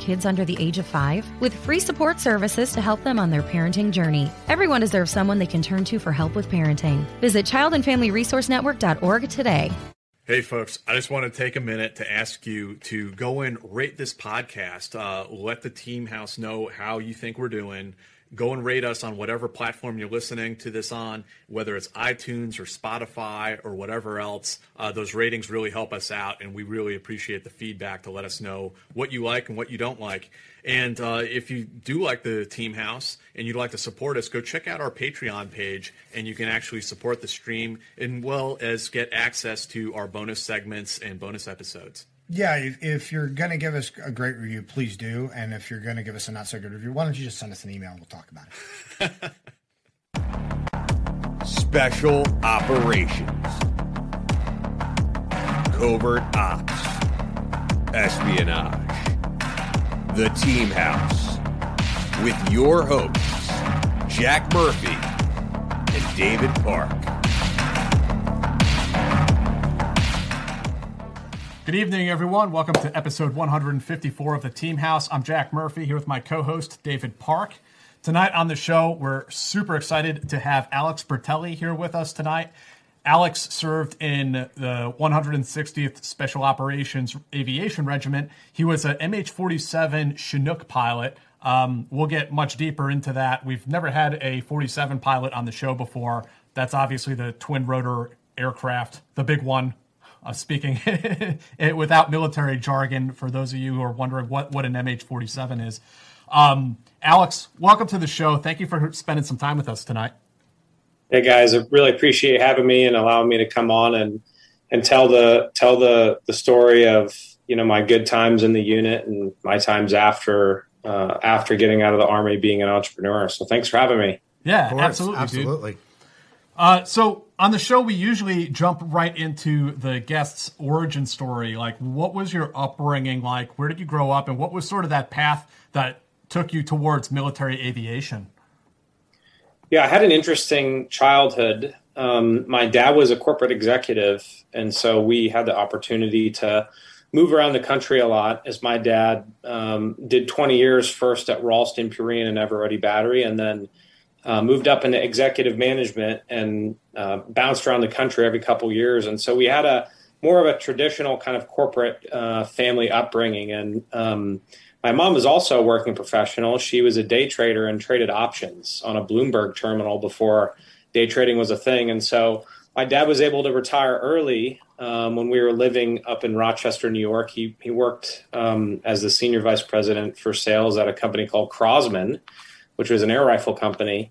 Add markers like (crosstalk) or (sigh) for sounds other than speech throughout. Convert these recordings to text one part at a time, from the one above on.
kids under the age of five with free support services to help them on their parenting journey. Everyone deserves someone they can turn to for help with parenting. Visit childandfamilyresourcenetwork.org today. Hey, folks, I just want to take a minute to ask you to go and rate this podcast. Uh, let the team house know how you think we're doing go and rate us on whatever platform you're listening to this on, whether it's iTunes or Spotify or whatever else. Uh, those ratings really help us out, and we really appreciate the feedback to let us know what you like and what you don't like. And uh, if you do like the Team House and you'd like to support us, go check out our Patreon page, and you can actually support the stream as well as get access to our bonus segments and bonus episodes. Yeah, if, if you're going to give us a great review, please do. And if you're going to give us a not so good review, why don't you just send us an email and we'll talk about it. (laughs) Special Operations, Covert Ops, Espionage, The Team House, with your hosts, Jack Murphy and David Park. Good evening, everyone. Welcome to episode 154 of the Team House. I'm Jack Murphy here with my co host, David Park. Tonight on the show, we're super excited to have Alex Bertelli here with us tonight. Alex served in the 160th Special Operations Aviation Regiment. He was an MH 47 Chinook pilot. Um, we'll get much deeper into that. We've never had a 47 pilot on the show before. That's obviously the twin rotor aircraft, the big one uh, speaking (laughs) without military jargon for those of you who are wondering what, what an MH47 is. Um, Alex, welcome to the show. Thank you for spending some time with us tonight. Hey guys, I really appreciate having me and allowing me to come on and and tell the tell the the story of you know my good times in the unit and my times after uh, after getting out of the army, being an entrepreneur. So thanks for having me. Yeah, absolutely, absolutely. Uh, so on the show, we usually jump right into the guest's origin story. Like, what was your upbringing like? Where did you grow up, and what was sort of that path that took you towards military aviation? Yeah, I had an interesting childhood. Um, my dad was a corporate executive, and so we had the opportunity to move around the country a lot. As my dad um, did 20 years first at Ralston Purina and Eveready Battery, and then uh, moved up into executive management and uh, bounced around the country every couple years. And so we had a more of a traditional kind of corporate uh, family upbringing. And um, my mom was also a working professional. She was a day trader and traded options on a Bloomberg terminal before day trading was a thing. And so my dad was able to retire early um, when we were living up in Rochester, New York. He, he worked um, as the senior vice president for sales at a company called Crosman which was an air rifle company.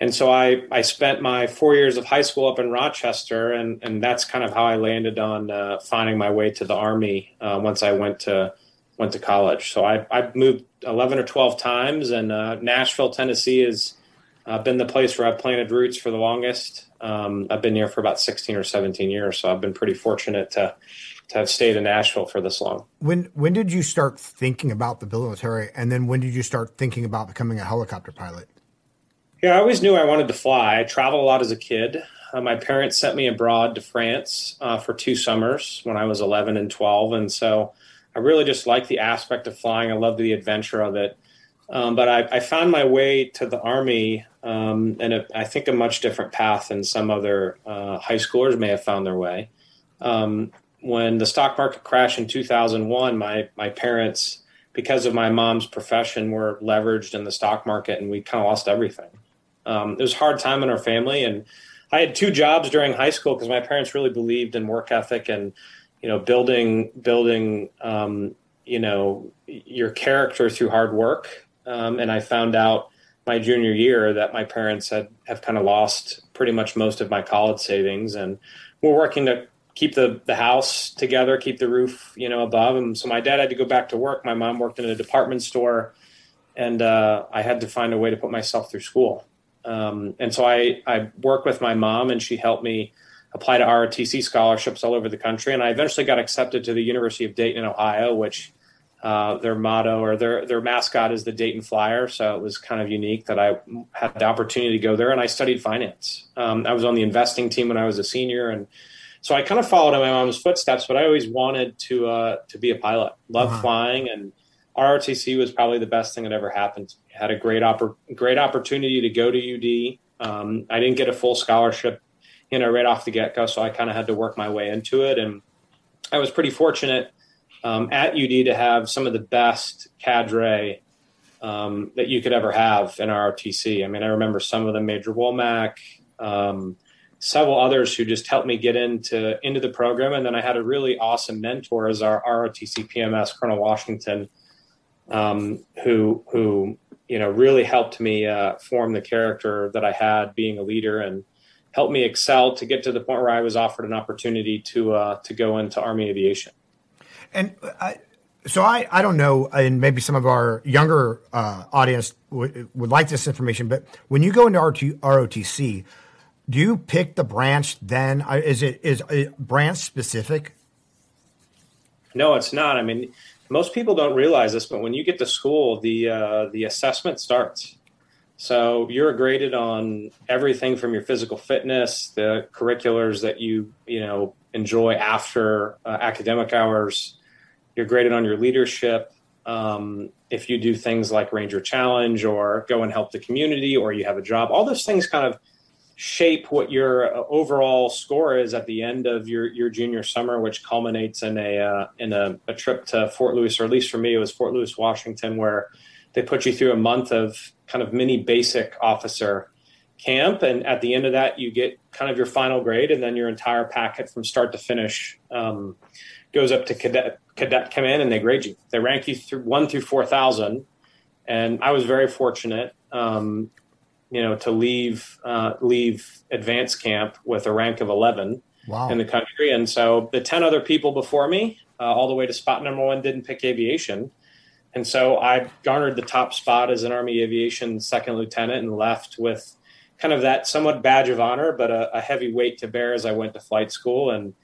And so I, I spent my four years of high school up in Rochester, and, and that's kind of how I landed on uh, finding my way to the Army uh, once I went to went to college. So I, I moved 11 or 12 times, and uh, Nashville, Tennessee has uh, been the place where I've planted roots for the longest. Um, I've been here for about 16 or 17 years, so I've been pretty fortunate to to have stayed in Nashville for this long. When when did you start thinking about the military, and then when did you start thinking about becoming a helicopter pilot? Yeah, I always knew I wanted to fly. I traveled a lot as a kid. Uh, my parents sent me abroad to France uh, for two summers when I was 11 and 12, and so I really just liked the aspect of flying. I loved the adventure of it. Um, but I, I, found my way to the Army um, and I think a much different path than some other uh, high schoolers may have found their way. Um, when the stock market crashed in 2001, my my parents, because of my mom's profession, were leveraged in the stock market, and we kind of lost everything. Um, it was a hard time in our family, and I had two jobs during high school because my parents really believed in work ethic and you know building building um, you know your character through hard work. Um, and I found out my junior year that my parents had have kind of lost pretty much most of my college savings, and we're working to keep the the house together, keep the roof you know above. And so my dad had to go back to work. My mom worked in a department store, and uh, I had to find a way to put myself through school. Um, and so I I worked with my mom, and she helped me apply to ROTC scholarships all over the country. And I eventually got accepted to the University of Dayton in Ohio, which uh, their motto or their their mascot is the Dayton Flyer. So it was kind of unique that I had the opportunity to go there, and I studied finance. Um, I was on the investing team when I was a senior, and so I kind of followed in my mom's footsteps. But I always wanted to uh, to be a pilot. Loved uh-huh. flying, and ROTC was probably the best thing that ever happened. to me. Had a great oppor- great opportunity to go to UD. Um, I didn't get a full scholarship, you know, right off the get go, so I kind of had to work my way into it, and I was pretty fortunate um, at UD to have some of the best cadre um, that you could ever have in ROTC. I mean, I remember some of them, Major Womack, um, several others who just helped me get into into the program, and then I had a really awesome mentor as our ROTC PMS, Colonel Washington, um, who who you know really helped me uh, form the character that I had being a leader and helped me excel to get to the point where I was offered an opportunity to uh, to go into Army aviation. And I, so I, I don't know, and maybe some of our younger uh, audience w- would like this information, but when you go into ROTC, do you pick the branch then? Is it is it branch specific? No, it's not. I mean, most people don't realize this, but when you get to school, the uh, the assessment starts. So you're graded on everything from your physical fitness, the curriculars that you you know enjoy after uh, academic hours, you're graded on your leadership. Um, if you do things like Ranger Challenge or go and help the community or you have a job, all those things kind of shape what your uh, overall score is at the end of your, your junior summer, which culminates in a uh, in a, a, trip to Fort Lewis, or at least for me, it was Fort Lewis, Washington, where they put you through a month of kind of mini basic officer camp, and at the end of that, you get kind of your final grade, and then your entire packet from start to finish um, goes up to cadet cadet command, and they grade you. They rank you through one through four thousand, and I was very fortunate, um, you know, to leave uh, leave advance camp with a rank of eleven wow. in the country. And so the ten other people before me, uh, all the way to spot number one, didn't pick aviation. And so I garnered the top spot as an Army Aviation second lieutenant and left with kind of that somewhat badge of honor, but a, a heavy weight to bear as I went to flight school. And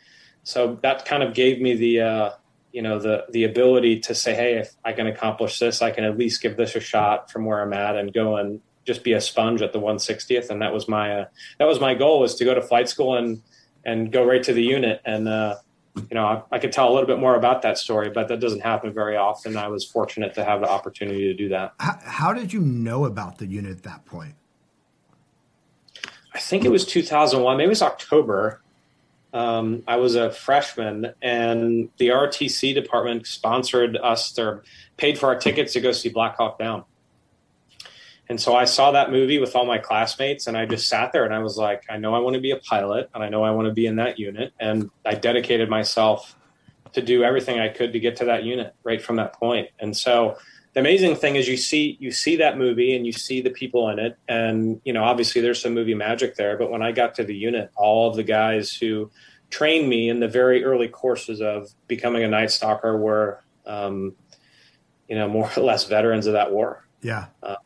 so that kind of gave me the uh, you know the the ability to say hey if i can accomplish this i can at least give this a shot from where i'm at and go and just be a sponge at the 160th and that was my uh, that was my goal was to go to flight school and and go right to the unit. And uh, you know I, I, could tell a little bit more about that story but that doesn't happen very often. I was fortunate to have the opportunity to do that. How, how did you know about the unit at that point? I think it was 2001 maybe it was october. Um, I was a freshman, and the ROTC department sponsored us or paid for our tickets to go see Black Hawk Down. And so I saw that movie with all my classmates, and I just sat there and I was like, I know I want to be a pilot, and I know I want to be in that unit. And I dedicated myself to do everything I could to get to that unit right from that point. And so the amazing thing is you see you see that movie and you see the people in it and you know obviously there's some movie magic there but when i got to the unit all of the guys who trained me in the very early courses of becoming a night stalker were um, you know more or less veterans of that war yeah uh,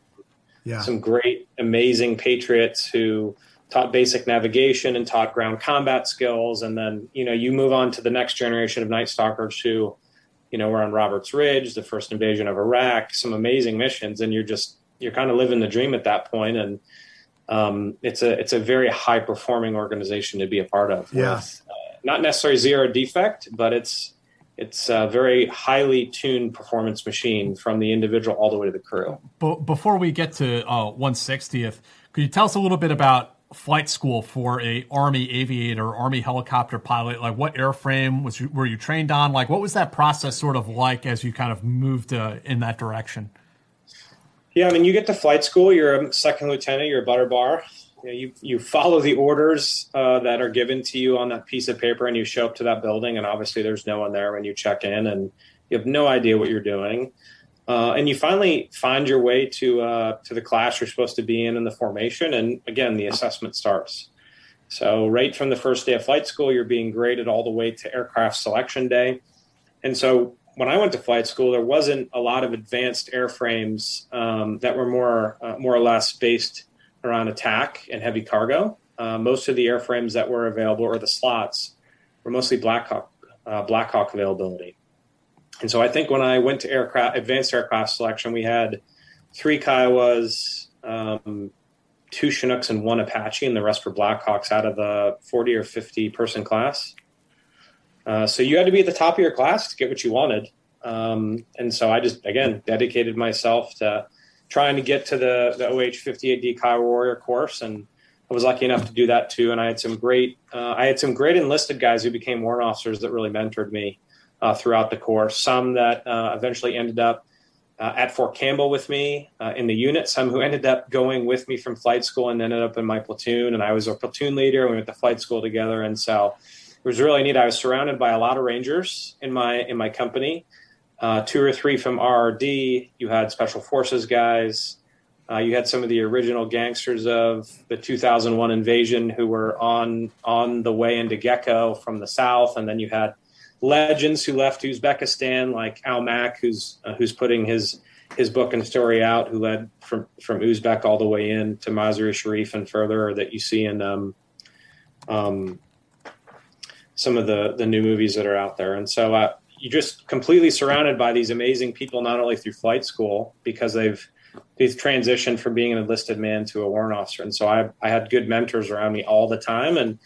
yeah. Some great amazing patriots who taught basic navigation and taught ground combat skills. And then you know you move on to the next generation of night stalkers who you know, we're on Roberts Ridge, the first invasion of Iraq, some amazing missions, and you're just you're kind of living the dream at that point, and um, it's a it's a very high performing organization to be a part of. Yeah, uh, not necessarily zero defect, but it's it's a very highly tuned performance machine from the individual all the way to the crew. But before we get to uh, 160th, could you tell us a little bit about flight school for a army aviator army helicopter pilot? Like what airframe was you, were you trained on? Like what was that process sort of like as you kind of moved uh, in that direction? Yeah i mean you get to flight school you're a second lieutenant you're a butter bar you, know, you, you follow the orders uh, that are given to you on that piece of paper and you show up to that building and obviously there's no one there when you check in and you have no idea what you're doing Uh, and you finally find your way to uh, to the class you're supposed to be in in the formation, and again the assessment starts. So right from the first day of flight school, you're being graded all the way to aircraft selection day. And so when I went to flight school, there wasn't a lot of advanced airframes um, that were more uh, more or less based around attack and heavy cargo. Uh, most of the airframes that were available, or the slots, were mostly Blackhawk uh, Blackhawk availability. And so I think when I went to aircraft advanced aircraft selection, we had three Kiowas, um, two Chinooks, and one Apache, and the rest were Blackhawks out of the 40 or 50 person class. Uh, so you had to be at the top of your class to get what you wanted. Um, and so I just, again, dedicated myself to trying to get to the, the OH 58D Kiowa Warrior course. And I was lucky enough to do that too. And I had some great, uh, I had some great enlisted guys who became warrant officers that really mentored me uh, throughout the course. Some that uh, eventually ended up uh, at Fort Campbell with me uh, in the unit. Some who ended up going with me from flight school and ended up in my platoon. And I was a platoon leader. We went to flight school together. And so it was really neat. I was surrounded by a lot of Rangers in my in my company. Uh, two or three from RRD. You had Special Forces guys. Uh, you had some of the original gangsters of the 2001 invasion who were on on the way into Gecko from the south, and then you had legends who left Uzbekistan, like Al Mack, who's uh, who's putting his his book and story out, who led from from Uzbek all the way in to Mazar-i Sharif and further, that you see in um, um, some of the the new movies that are out there. And so uh, you're just completely surrounded by these amazing people, not only through flight school because they've they've transitioned from being an enlisted man to a warrant officer. And so I I had good mentors around me all the time and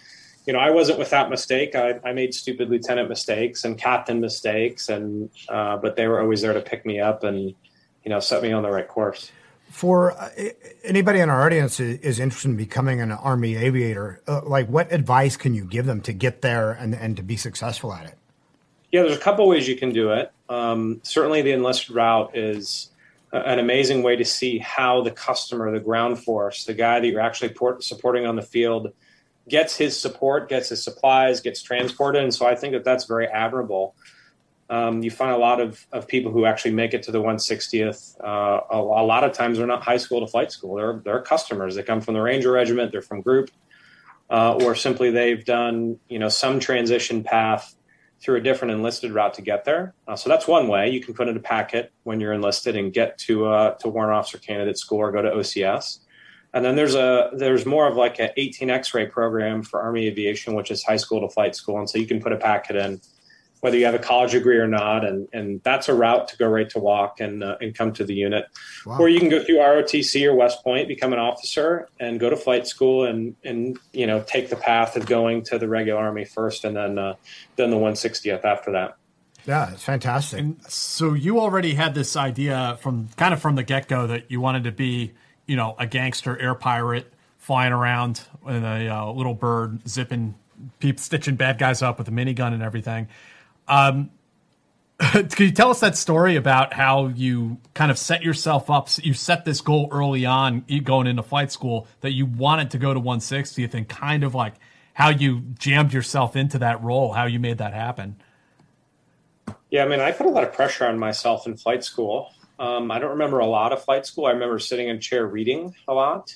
you know, I wasn't without mistake. I, I made stupid lieutenant mistakes and captain mistakes, and uh, but they were always there to pick me up and you know set me on the right course. For uh, anybody in our audience is, is, interested in becoming an Army aviator, uh, like what advice can you give them to get there and, and to be successful at it? Yeah, there's a couple ways you can do it. Um, certainly, the enlisted route is an amazing way to see how the customer, the ground force, the guy that you're actually port- supporting on the field, gets his support, gets his supplies, gets transported. And so I think that that's very admirable. Um, you find a lot of, of people who actually make it to the 160th. Uh, a, a, lot of times they're not high school to flight school. They're, they're customers. They come from the Ranger Regiment. They're from group, uh, or simply they've done you know some transition path through a different enlisted route to get there. Uh, so that's one way you can put in a packet when you're enlisted and get to uh, to warrant officer candidate school or go to OCS. And then there's a there's more of like an 18 X-ray program for Army Aviation, which is high school to flight school, and so you can put a packet in, whether you have a college degree or not, and and that's a route to go right to walk and uh, and come to the unit, wow. or you can go through ROTC or West Point, become an officer, and go to flight school, and and you know take the path of going to the regular Army first, and then uh, then the 160th after that. Yeah, it's fantastic. And so you already had this idea from kind of from the get go that you wanted to be you know, a gangster air pirate flying around in a uh, little bird, zipping, peep, stitching bad guys up with a minigun and everything. Um, (laughs) can you tell us that story about how you kind of set yourself up? You set this goal early on, going into flight school, that you wanted to go to 160th, and kind of like how you jammed yourself into that role, how you made that happen. Yeah, I mean, I put a lot of pressure on myself in flight school. Um, I don't remember a lot of flight school. I remember sitting in chair reading a lot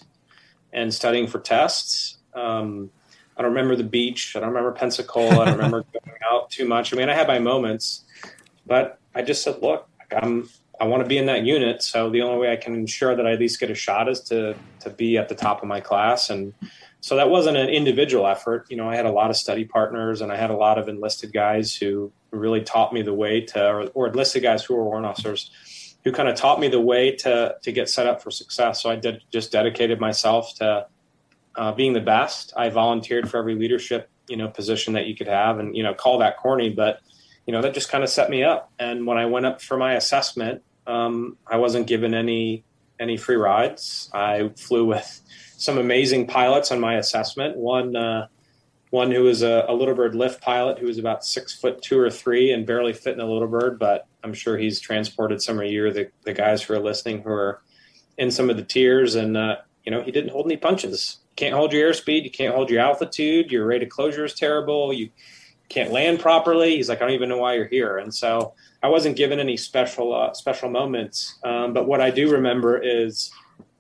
and studying for tests. Um, I don't remember the beach. I don't remember Pensacola. I don't remember (laughs) going out too much. I mean, I had my moments, but I just said, look, I'm, I want to be in that unit. So the only way I can ensure that I at least get a shot is to, to be at the top of my class. And so that wasn't an individual effort. You know, I had a lot of study partners and I had a lot of enlisted guys who really taught me the way to, or, or enlisted guys who were warrant officers who kind of taught me the way to to get set up for success. So I did just dedicated myself to uh, being the best. I volunteered for every leadership you know position that you could have, and you know call that corny, but you know that just kind of set me up. And when I went up for my assessment, um, I wasn't given any any free rides. I flew with some amazing pilots on my assessment. One uh, one who was a, a little bird lift pilot who was about six foot two or three and barely fit in a little bird, but I'm sure he's transported some of you, the, the guys who are listening, who are in some of the tiers. And, uh, you know, he didn't hold any punches. Can't hold your airspeed. You can't hold your altitude. Your rate of closure is terrible. You can't land properly. He's like, I don't even know why you're here. And so I wasn't given any special uh, special moments. Um, but what I do remember is,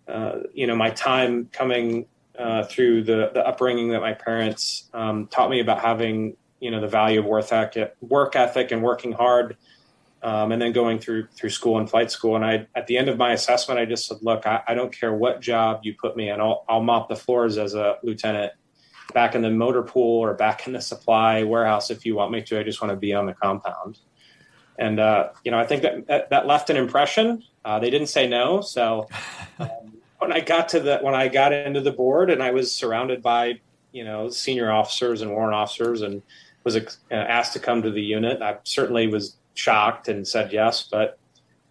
uh, you know, my time coming uh, through the the upbringing that my parents um, taught me about having, you know, the value of work ethic, work ethic and working hard. Um, and then going through through school and flight school. And I, at the end of my assessment, I just said, "Look, I, I don't care what job you put me in. I'll, I'll mop the floors as a lieutenant back in the motor pool or back in the supply warehouse if you want me to. I just want to be on the compound. And uh, you know, I think that that, that left an impression. Uh, they didn't say no, so (laughs) um, when I got to the when I got into the board and I was surrounded by you know senior officers and warrant officers and was uh, asked to come to the unit, I certainly was shocked and said yes. But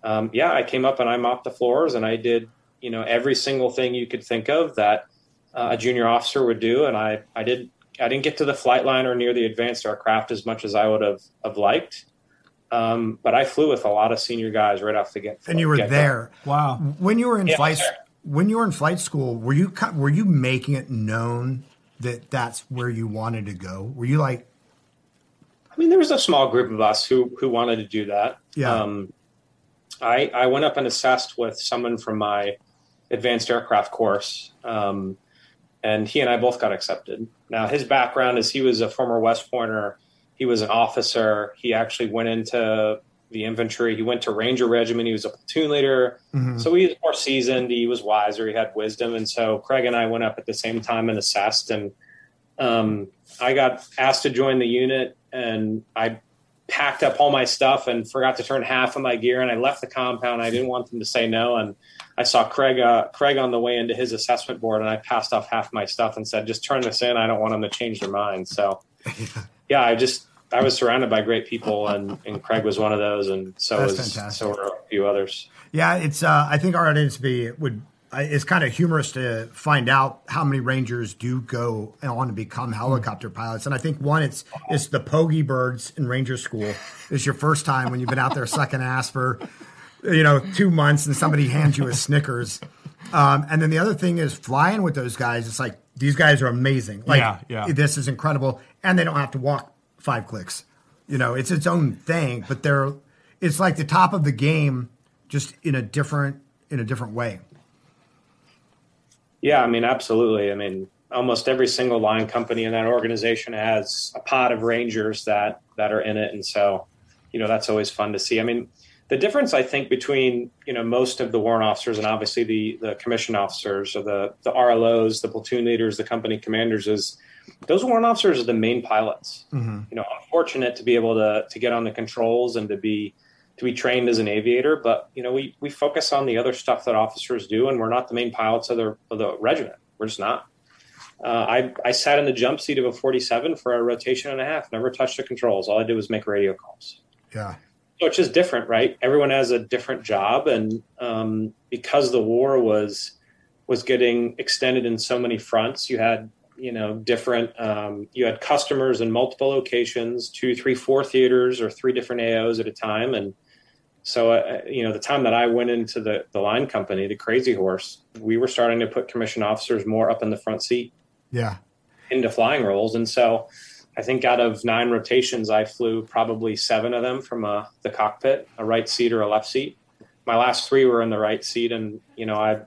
um, yeah, I came up and I mopped the floors and I did you know every single thing you could think of that uh, a junior officer would do, and I I did I didn't get to the flight line or near the advanced aircraft as much as I would have have liked. Um, but I flew with a lot of senior guys right off the get. And you were there. Wow. When you were in Yeah, flight, when you were in flight school, were you were you making it known that that's where you wanted to go? Were you like, I mean, there was a small group of us who who wanted to do that. Yeah. Um, I I went up and assessed with someone from my advanced aircraft course, um, and he and I both got accepted. Now his background is he was a former West Pointer. He was an officer. He actually went into the infantry. He went to Ranger Regiment. He was a platoon leader. So he was more seasoned. He was wiser. He had wisdom. And so Craig and I went up at the same time and assessed. And um, I got asked to join the unit, and I packed up all my stuff and forgot to turn half of my gear. And I left the compound. I didn't want them to say no. And I saw Craig uh, Craig on the way into his assessment board, and I passed off half my stuff and said, "Just turn this in. I don't want them to change their mind." So, (laughs) yeah, I just I was surrounded by great people, and, and Craig was one of those, and so That's was fantastic. so were a few others. yeah? It's uh, I think our audience be would. I- It's kind of humorous to find out how many Rangers do go on to become helicopter pilots, and I think one it's it's the Pogey Birds in Ranger School. It's your first time when you've been out there (laughs) sucking ass for you know two months, and somebody hands you a Snickers. Um, and then the other thing is flying with those guys. It's like these guys are amazing. Like Yeah, yeah. this is incredible, and they don't have to walk five clicks. You know, it's its own thing, but they're it's like the top of the game, just in a different in a different way. Yeah, I mean, absolutely. I mean, almost every single line company in that organization has a pod of rangers that that are in it, and so you know that's always fun to see. I mean, the difference I think between you know most of the warrant officers and obviously the the commission officers or the the RLOs, the platoon leaders, the company commanders is those warrant officers are the main pilots. Mm-hmm. You know, I'm fortunate to be able to to get on the controls and to be to be trained as an aviator, but you know, we we focus on the other stuff that officers do, and we're not the main pilots of the of the regiment. We're just not. Uh, I I sat in the jump seat of a 47 for a rotation and a half. Never touched the controls. All I did was make radio calls. Yeah. So it's just different, right? Everyone has a different job, and um, because the war was was getting extended in so many fronts, you had you know different um, you had customers in multiple locations, two, three, four theaters, or three different AOs at a time, and so uh, you know the time that I went into the the line company, the Crazy Horse, we were starting to put commission officers more up in the front seat Yeah. into flying roles. And so I think out of nine rotations, I flew probably seven of them from uh, the cockpit, a right seat or a left seat. My last three were in the right seat. And, you know, I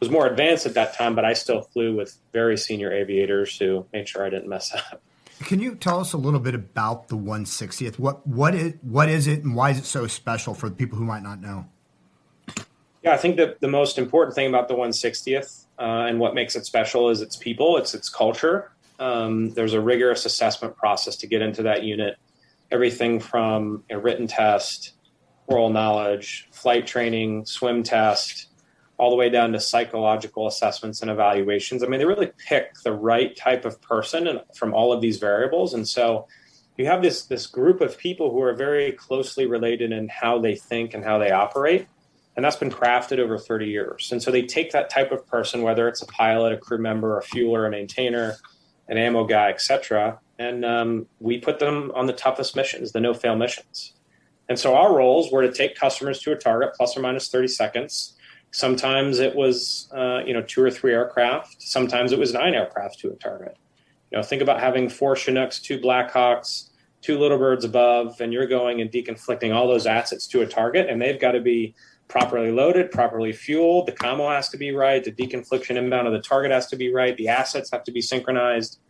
was more advanced at that time, but I still flew with very senior aviators who made sure I didn't mess up. Can you tell us a little bit about the 160th? What what is what is it, and why is it so special for the people who might not know? Yeah, I think that the most important thing about the 160th uh, and what makes it special is its people, it's its culture. Um, there's a rigorous assessment process to get into that unit. Everything from a written test, oral knowledge, flight training, swim test, all the way down to psychological assessments and evaluations. I mean, they really pick the right type of person from all of these variables. And so you have this this group of people who are very closely related in how they think and how they operate and that's been crafted over 30 years. And so they take that type of person, whether it's a pilot, a crew member, a fueler, a maintainer, an ammo guy, etc., and um, we put them on the toughest missions, the no-fail missions. And so our roles were to take customers to a target plus or minus 30 seconds. Sometimes it was, uh, you know, two or three aircraft. Sometimes it was nine aircraft to a target. You know, think about having four Chinooks, two Blackhawks, two little birds above, and you're going and deconflicting all those assets to a target, and they've got to be properly loaded, properly fueled. The commo has to be right. The deconfliction inbound of the target has to be right. The assets have to be synchronized.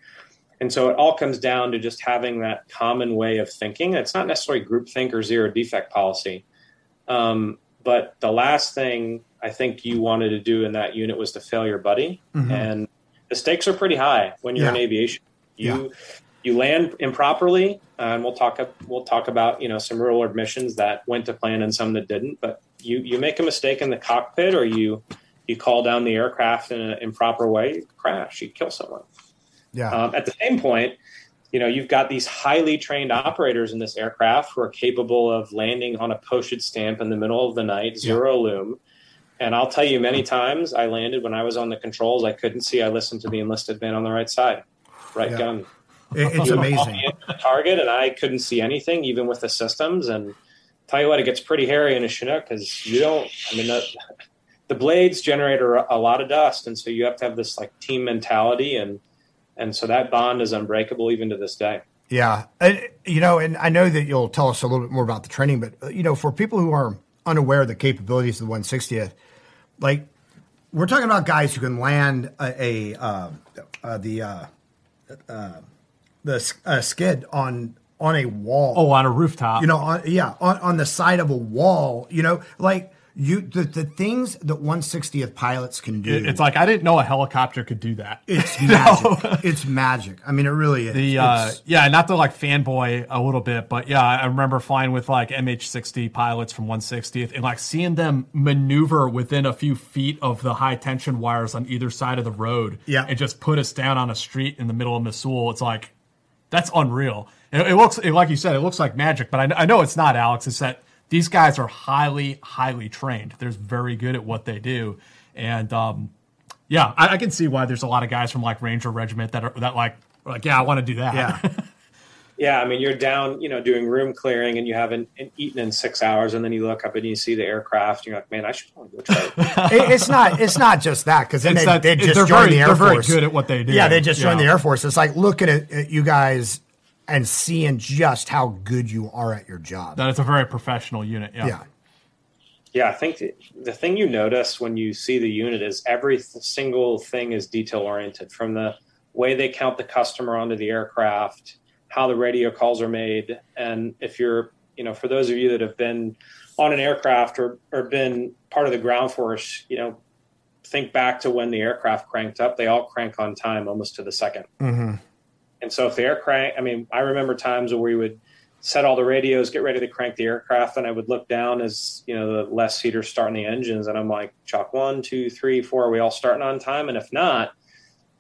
And so it all comes down to just having that common way of thinking. It's not necessarily groupthink or zero defect policy. Um, but the last thing I think you wanted to do in that unit was to fail your buddy. Mm-hmm. And the stakes are pretty high when you're yeah. in aviation. You yeah. you land improperly, uh, and we'll talk we'll talk about you know some real world missions that went to plan and some that didn't. But you you make a mistake in the cockpit, or you you call down the aircraft in an improper way, you crash, you kill someone. Yeah. Um, at the same point, you know you've got these highly trained operators in this aircraft who are capable of landing on a postage stamp in the middle of the night, zero yeah. illum. And I'll tell you, many times I landed when I was on the controls, I couldn't see. I listened to the enlisted man on the right side, right yeah. gun. it's amazing. Target, and I couldn't see anything, even with the systems. And tell you what, it gets pretty hairy in a Chinook because you don't. I mean, the, the blades generate a, a lot of dust, and so you have to have this like team mentality and and so that bond is unbreakable even to this day. Yeah, and, you know, and I know that you'll tell us a little bit more about the training, but you know, for people who are unaware of the capabilities of the 160th, like we're talking about guys who can land a, a uh, uh, the uh, uh the skid on on a wall. Oh, on a rooftop. You know, on, yeah, on, on the side of a wall. You know, like you the, the things that 160th pilots can do. It's like I didn't know a helicopter could do that. It's (laughs) magic. it's magic. I mean, it really is. The uh, yeah, not to like fanboy a little bit, but yeah, I remember flying with like MH60 pilots from 160th and like seeing them maneuver within a few feet of the high tension wires on either side of the road. Yeah, and just put us down on a street in the middle of Mosul. It's like that's unreal. It, it looks it, like you said, it looks like magic, but I, I know it's not, Alex. It's that these guys are highly, highly trained. They're very good at what they do, and um, yeah, I, I, can see why there's a lot of guys from like Ranger Regiment that are that like like yeah, I want to do that. Yeah. (laughs) yeah, I mean, you're down, you know, doing room clearing, and you haven't eaten in six hours, and then you look up and you see the aircraft, and you're like, man, I should probably go try it. (laughs) it's not, it's not just that because then they, they just joined the Air they're Force. They're very good at what they do. Yeah, they just joined yeah. the Air Force. It's like looking at, at you guys and seeing just how good you are at your job. That is a very professional unit. Yeah. Yeah. Yeah, I think the, the thing you notice when you see the unit is every single thing is detail oriented from the way they count the customer onto the aircraft, how the radio calls are made. And if you're, you know, for those of you that have been on an aircraft or, or been part of the ground force, you know, think back to when the aircraft cranked up, they all crank on time almost to the 2nd mm-hmm. And so if the air crank, I mean, I remember times where we would set all the radios, get ready to crank the aircraft, and I would look down as you know the less seaters starting the engines, and I'm like, chalk one, two, three, four. Are we all starting on time? And if not,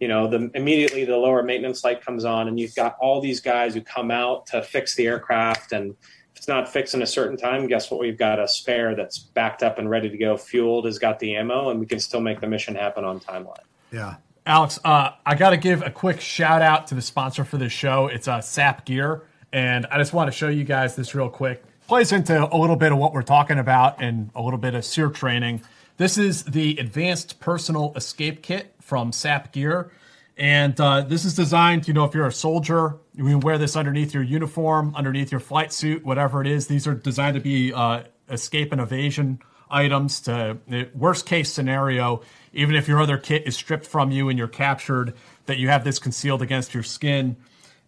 you know, the immediately the lower maintenance light comes on, and you've got all these guys who come out to fix the aircraft, and if it's not fixed in a certain time, guess what? We've got a spare that's backed up and ready to go, fueled, has got the ammo, and we can still make the mission happen on timeline. Yeah. Alex, uh, I got to give a quick shout out to the sponsor for this show. It's uh, SAP Gear, and I just want to show you guys this real quick. Plays into a little bit of what we're talking about and a little bit of SERE training. This is the Advanced Personal Escape Kit from SAP Gear. And uh, this is designed, you know, if you're a soldier, you can wear this underneath your uniform, underneath your flight suit, whatever it is. These are designed to be uh, escape and evasion items to worst case scenario even if your other kit is stripped from you and you're captured, that you have this concealed against your skin.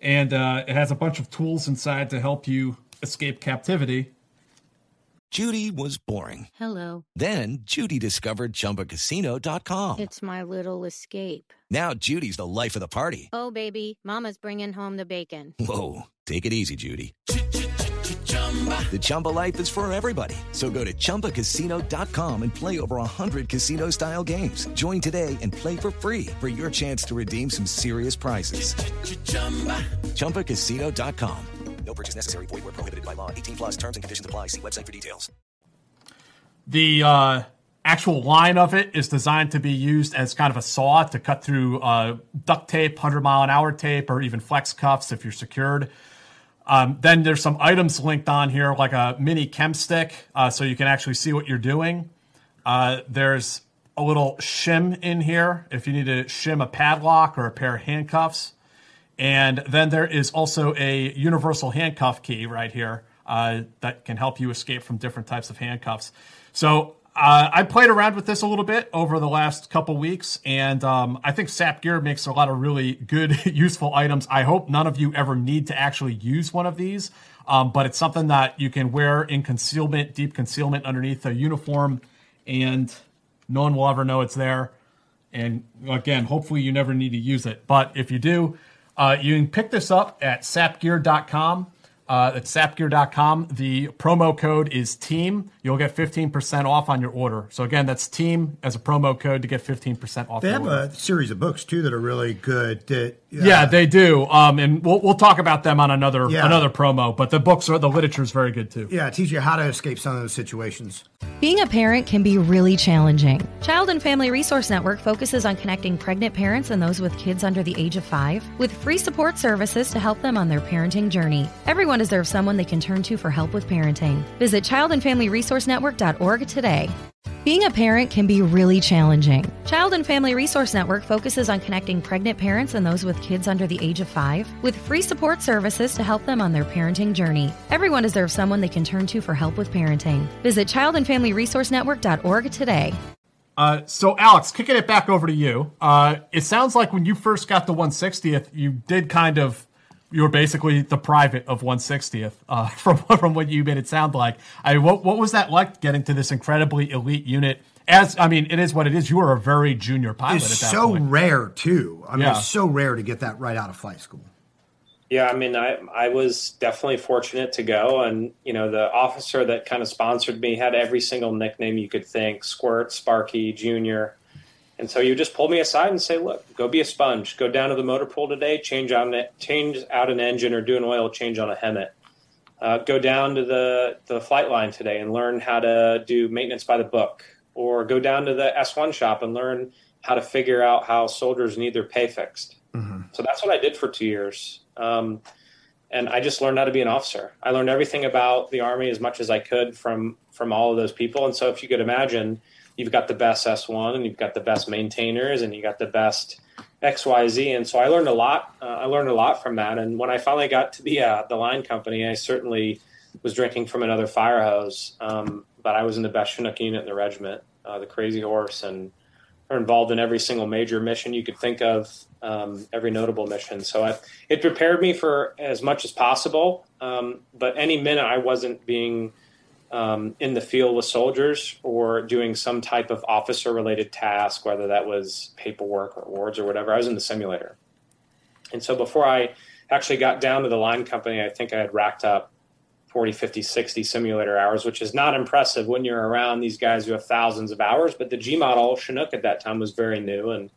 And uh, it has a bunch of tools inside to help you escape captivity. Judy was boring. Hello. Then Judy discovered chumbacasino.com. It's my little escape. Now Judy's the life of the party. Oh, baby, Mama's bringing home the bacon. Whoa. Take it easy, Judy. The Chumba life is for everybody. So go to ChumbaCasino.com and play over 100 casino style games. Join today and play for free for your chance to redeem some serious prizes. Ch-ch-chumba. ChumbaCasino.com. No purchase necessary. Void where prohibited by law. 18 plus terms and conditions apply. See website for details. The uh, actual line of it is designed to be used as kind of a saw to cut through uh, duct tape, 100 mile an hour tape, or even flex cuffs if you're secured. Um, then there's some items linked on here, like a mini chem stick, uh, so you can actually see what you're doing. Uh, there's a little shim in here if you need to shim a padlock or a pair of handcuffs. And then there is also a universal handcuff key right here uh, that can help you escape from different types of handcuffs. So uh, I played around with this a little bit over the last couple weeks, and um, I think Sap Gear makes a lot of really good, (laughs) useful items. I hope none of you ever need to actually use one of these, um, but it's something that you can wear in concealment, deep concealment underneath a uniform, and no one will ever know it's there. And again, hopefully you never need to use it. But if you do, uh, you can pick this up at sapgear.com. Uh, at sapgear.com. The promo code is TEAM. You'll get 15% off on your order. So, again, that's TEAM as a promo code to get 15% off They have order. a series of books too that are really good. That, uh, yeah, they do. Um, and we'll, we'll talk about them on another Yeah. another promo. But the books are the literature is very good too. yeah, teach you how to escape some of those situations. Being a parent can be really challenging. Child and Family Resource Network focuses on connecting pregnant parents and those with kids under the age of five with free support services to help them on their parenting journey. Everyone deserves someone they can turn to for help with parenting. Visit childandfamilyresourcenetwork.org today. Being a parent can be really challenging. Child and Family Resource Network focuses on connecting pregnant parents and those with kids under the age of five with free support services to help them on their parenting journey. Everyone deserves someone they can turn to for help with parenting. Visit childandfamilyresourcenetwork.org today. Uh, so, Alex, kicking it back over to you. Uh, it sounds like when you first got the 160th, you did kind of, you were basically the private of 160th uh, (laughs) from from what you made it sound like. I mean, what what was that like getting to this incredibly elite unit? As I mean, it is what it is. You were a very junior pilot It's at that so point. rare too. I mean, Yeah. it's so rare to get that right out of flight school. Yeah, I mean, I I was definitely fortunate to go, and you know, the officer that kind of sponsored me had every single nickname you could think: Squirt, Sparky, Junior. And so you just pull me aside and say, "Look, go be a sponge. Go down to the motor pool today. Change out an, change out an engine or do an oil change on a HEMTT. Uh, go down to the the flight line today and learn how to do maintenance by the book, or go down to the S1 shop and learn how to figure out how soldiers need their pay fixed." So that's what I did for two years. Um, and I just learned how to be an officer. I learned everything about the Army as much as I could from from all of those people. And so, if you could imagine, you've got the best S1, and you've got the best maintainers, and you got the best X, Y, Z. And so, I learned a lot. Uh, I learned a lot from that. And when I finally got to the uh, the line company, I certainly was drinking from another fire hose. Um, but I was in the best Chinook unit in the regiment, uh, the Crazy Horse, and are involved in every single major mission you could think of, um, every notable mission. So I, it prepared me for as much as possible. Um, but any minute I wasn't being um, in the field with soldiers or doing some type of officer related task, whether that was paperwork or awards or whatever, I was in the simulator. And so before I actually got down to the line company, I think I had racked up 40, 50, 60 simulator hours, which is not impressive when you're around these guys who have thousands of hours. But the G model Chinook at that time was very new, and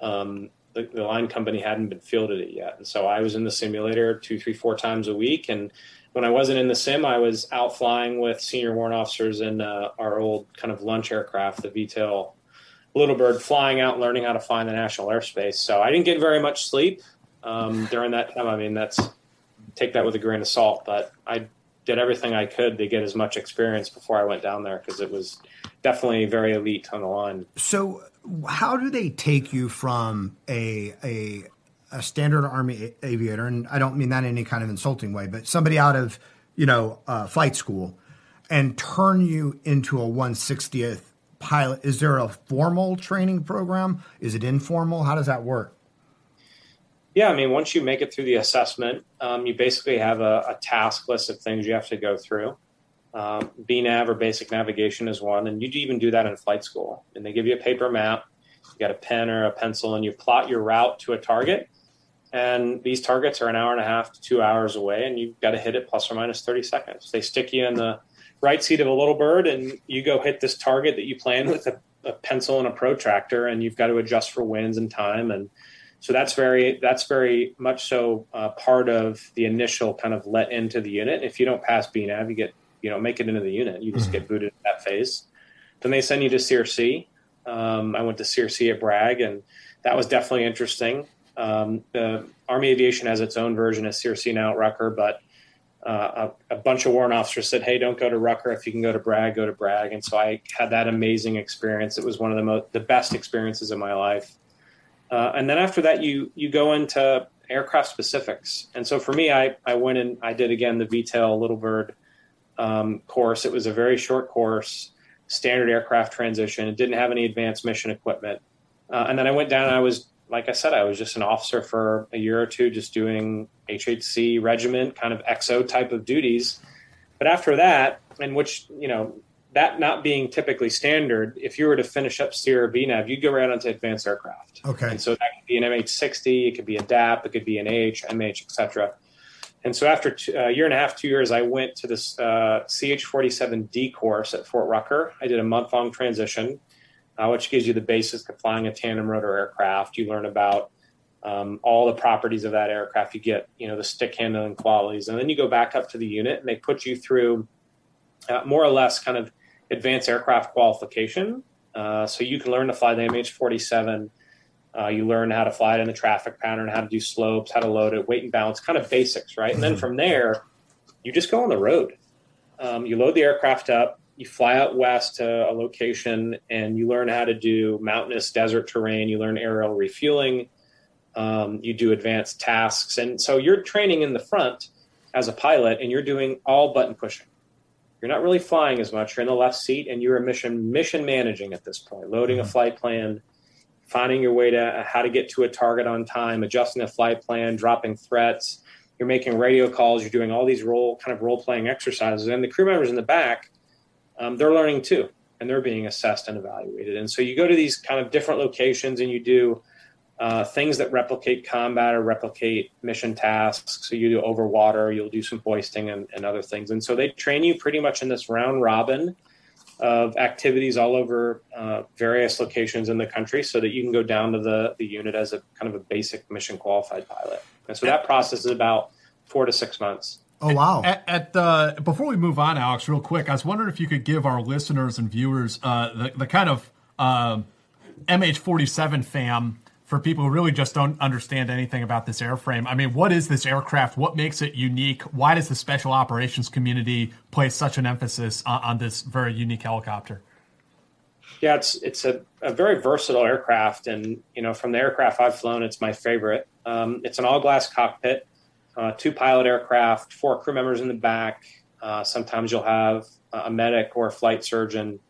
um, the, the line company hadn't been fielded it yet. And so I was in the simulator two, three, four times a week. And when I wasn't in the sim, I was out flying with senior warrant officers in uh, our old kind of lunch aircraft, the VTOL Little Bird, flying out, learning how to find the national airspace. So I didn't get very much sleep um, during that time. I mean, that's take that with a grain of salt, but I did everything I could to get as much experience before I went down there because it was definitely very elite on the line. So, how do they take you from a a a standard army aviator, and I don't mean that in any kind of insulting way, but somebody out of you know uh, flight school, and turn you into a 160th pilot? Is there a formal training program? Is it informal? How does that work? Yeah, I mean, once you make it through the assessment, um, you basically have a, a task list of things you have to go through. Um, BNAV or basic navigation is one, and you even do that in flight school. And they give you a paper map, you got a pen or a pencil, and you plot your route to a target. And these targets are an hour and a half to two hours away, and you've got to hit it plus or minus 30 seconds. They stick you in the right seat of a little bird, and you go hit this target that you plan with a, a pencil and a protractor, and you've got to adjust for winds and time. And so that's very that's very much so uh, part of the initial kind of let into the unit. If you don't pass BNAV, you get you know make it into the unit. You just get booted at that phase. Then they send you to SERE-C. Um, I went to SERE-C at Bragg, and that was definitely interesting. Um, the Army Aviation has its own version of SERE-C now at Rucker, but uh, a, a bunch of warrant officers said, "Hey, don't go to Rucker. If you can go to Bragg, go to Bragg." And so I had that amazing experience. It was one of the most the best experiences of my life. Uh, and then after that, you you go into aircraft specifics. And so for me, I, I went and I did again the VTEL Little Bird um, course. It was a very short course, standard aircraft transition. It didn't have any advanced mission equipment. Uh, and then I went down and I was, like I said, I was just an officer for a year or two, just doing HHC regiment, kind of XO type of duties. But after that, and which, you know, that not being typically standard, if you were to finish up Sierra BNAV, you'd go right onto advanced aircraft. Okay. And so that could be an MH60, it could be a DAP, it could be an AH, MH, etc. And so after a year and a half, two years, I went to this uh, CH-47D course at Fort Rucker. I did a month-long transition, uh, which gives you the basics of flying a tandem rotor aircraft. You learn about um, all the properties of that aircraft. You get, you know, the stick handling qualities, and then you go back up to the unit, and they put you through uh, more or less kind of advanced aircraft qualification. Uh, so you can learn to fly the MH47. Uh, you learn how to fly it in the traffic pattern, how to do slopes, how to load it, weight and balance, kind of basics, right? And then from there, you just go on the road. Um, you load the aircraft up, you fly out west to a location, and you learn how to do mountainous desert terrain. You learn aerial refueling. Um, you do advanced tasks. And so you're training in the front as a pilot, and you're doing all button pushing you're not really flying as much. You're in the left seat, and you're mission mission managing at this point, loading a flight plan, finding your way to how to get to a target on time, adjusting a flight plan, dropping threats. You're making radio calls. You're doing all these role kind of role playing exercises, and the crew members in the back, um, they're learning too, and they're being assessed and evaluated. And so you go to these kind of different locations, and you do uh, things that replicate combat or replicate mission tasks. So you do over water, you'll do some hoisting and, and other things. And so they train you pretty much in this round robin of activities all over uh, various locations in the country so that you can go down to the, the unit as a kind of a basic mission qualified pilot. And so that process is about four to six months. Oh wow! At, at uh, before we move on, Alex, real quick, I was wondering if you could give our listeners and viewers uh, the, the kind of uh, MH47 fam for people who really just don't understand anything about this airframe. I mean, what is this aircraft? What makes it unique? Why does the special operations community place such an emphasis on, on this very unique helicopter? Yeah, it's it's a, a, very versatile aircraft, and you know, from the aircraft I've flown, it's my favorite. Um, it's an all glass cockpit, uh, two pilot aircraft, four crew members in the back. Uh, sometimes you'll have a medic or a flight surgeon,